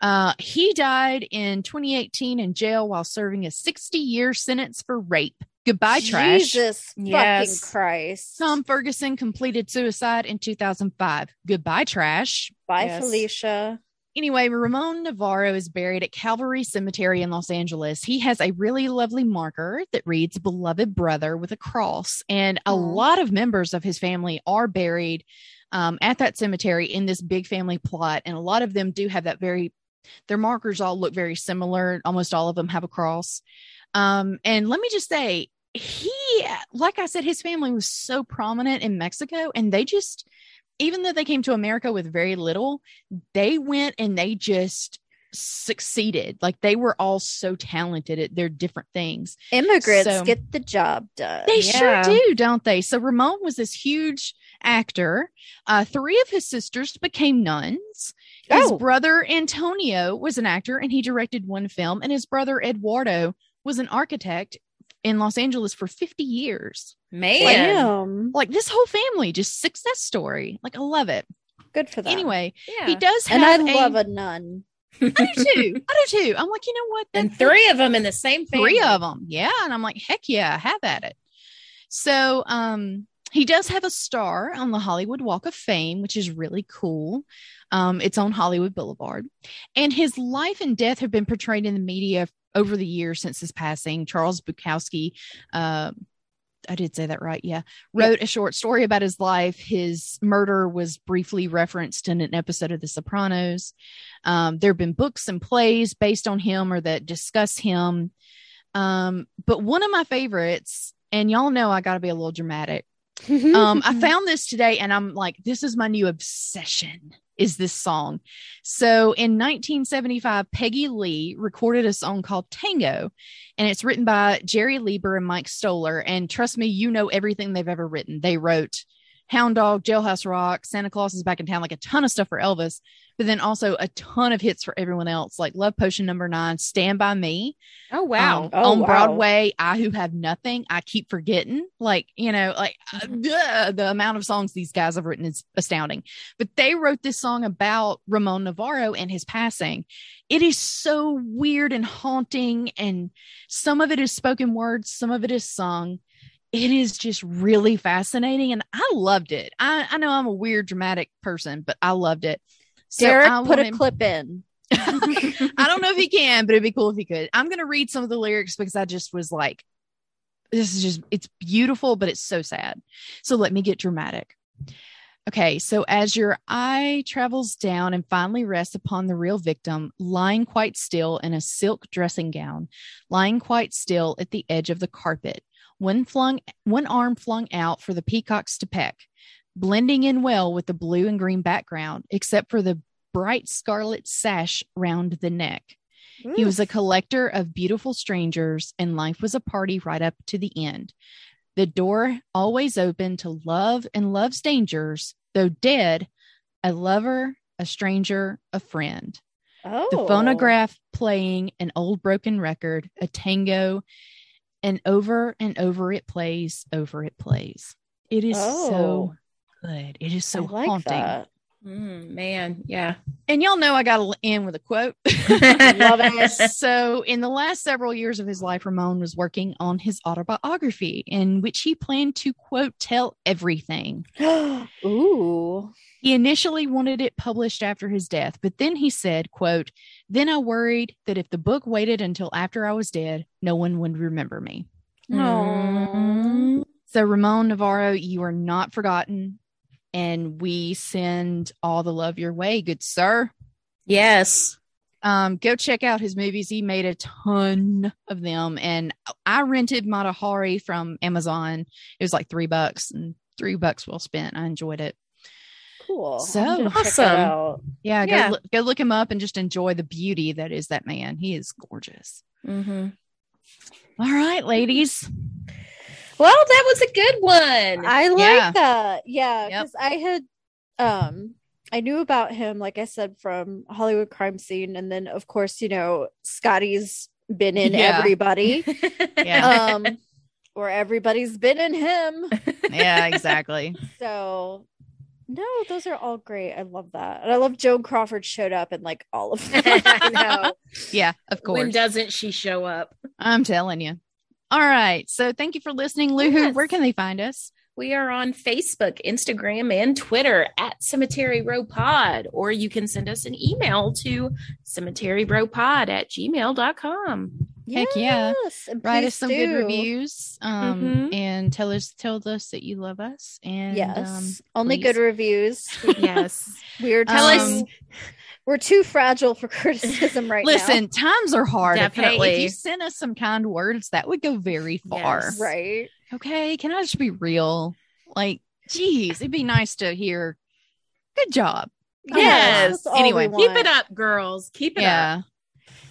Uh, he died in 2018 in jail while serving a 60 year sentence for rape. Goodbye, trash. Jesus Yes. fucking Christ. Tom Ferguson completed suicide in 2005. Goodbye, trash. Bye, Yes. Felicia. Anyway, Ramon Novarro is buried at Calvary Cemetery in Los Angeles. He has a really lovely marker that reads beloved brother with a cross. And a lot of members of his family are buried um, at that cemetery in this big family plot. And a lot of them do have that very, their markers all look very similar. Almost all of them have a cross. Um, and let me just say, he, like I said, his family was so prominent in Mexico and they just, even though they came to America with very little, they went and they just succeeded. Like they were all so talented at their different things. Immigrants So- get the job done. They Yeah. sure do, don't they? So Ramon was this huge actor. Uh, three of his sisters became nuns. His Oh. brother Antonio was an actor and he directed one film, and his brother Eduardo was an architect in Los Angeles for 50 years. Man. Damn. Like this whole family, just success story. Like I love it. Good for them. Anyway, Yeah. he does have and I a- love a nun. I do too. I do too. I'm like, you know what? and That- three of them in the same family. three of them yeah and i'm like heck yeah have at it so um he does have a star on the hollywood walk of fame which is really cool um it's on hollywood boulevard and his life and death have been portrayed in the media over the years since his passing charles bukowski uh, I did say that right. Yeah. Wrote a short story about his life. His murder was briefly referenced in an episode of The Sopranos. Um, there have been books and plays based on him or that discuss him. Um, but one of my favorites, and y'all know I got to be a little dramatic. Um, I found this today and I'm like, this is my new obsession is this song. So in 1975, Peggy Lee recorded a song called Tango, and it's written by Jerry Leiber and Mike Stoller. And trust me, you know everything they've ever written. They wrote Hound Dog, Jailhouse Rock, Santa Claus is Back in Town, like a ton of stuff for Elvis, but then also a ton of hits for everyone else, like Love Potion Number Nine, Stand By Me, Oh wow. um, Oh, on wow. Broadway, I Who Have Nothing, I Keep Forgetting. Like, you know, like uh, duh, the amount of songs these guys have written is astounding. But they wrote this song about Ramon Novarro and his passing. It is so weird and haunting, and some of it is spoken words, some of it is sung. It is just really fascinating, and I loved it. I, I know I'm a weird, dramatic person, but I loved it. So Derek, put a clip in. I don't know if he can, but it'd be cool if he could. I'm gonna read some of the lyrics because I just was like, this is just it's beautiful, but it's so sad. So let me get dramatic. Okay, so as your eye travels down and finally rests upon the real victim, lying quite still in a silk dressing gown, lying quite still at the edge of the carpet, one flung one arm flung out for the peacocks to peck, blending in well with the blue and green background, except for the bright scarlet sash round the neck. He was a collector of beautiful strangers, and life was a party right up to the end. The door always open to love and love's dangers, though dead, a lover, a stranger, a friend. oh. The phonograph playing an old broken record, a tango, and over and over it plays, over it plays. It is so Oh. Good. It is so I like haunting. that. Mm, man, yeah. And y'all know I got to end with a quote. Love it. so, in the last several years of his life, Ramon was working on his autobiography, in which he planned to, quote, tell everything. Ooh. He initially wanted it published after his death, but then he said, quote, Then I worried that if the book waited until after I was dead, no one would remember me. Mm. So, Ramon Novarro, you are not forgotten, and we send all the love your way, good sir. Yes. Um, go check out his movies. He made a ton of them, and I rented Mata Hari from Amazon. It was like three bucks, and three bucks well spent. I enjoyed it. Cool. So I'm gonna check that awesome. out. Yeah, Yeah. go look, go look him up and just enjoy the beauty that is that man. He is gorgeous. hmm All right, ladies. Well, that was a good one. I like Yeah. that. Yeah, Yep. because I had um I knew about him, like I said, from Hollywood crime scene, and then of course, you know, Scotty's been in Yeah. everybody. Yeah. um or everybody's been in him. Yeah, exactly. So no, those are all great. I love that. And I love Joan Crawford showed up in like all of them. I know. Yeah, of course. When doesn't she show up? I'm telling you. All right. So thank you for listening, Luhu. Yes. Where can they find us? We are on Facebook, Instagram, and Twitter at Cemetery Row Pod, or you can send us an email to cemeterybropod at gmail.com. Heck yeah. Yes, and Write us some good reviews. Um, Mhm. and tell us tell us that you love us. And Yes, um, only please. good reviews. Yes. We're Tell too, us- we're too fragile for criticism right now. listen, times are hard. Okay. If Definitely. you send us some kind words, that would go very far. Yes. Right. Okay. Can I just be real? Like, geez, it'd be nice to hear. Good job. Yes. That's all Anyway, Keep it up, girls. Keep it up. yeah.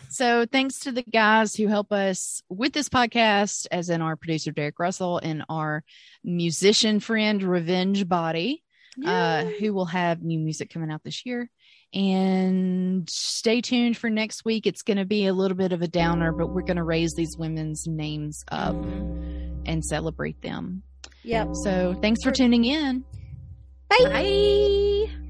So thanks to the guys who help us with this podcast, as in our producer Derek Russell and our musician friend Revenge Body, uh, who will have new music coming out this year. And stay tuned for next week. It's going to be a little bit of a downer, but we're going to raise these women's names up and celebrate them. Yep. So thanks for tuning in. Bye. Bye.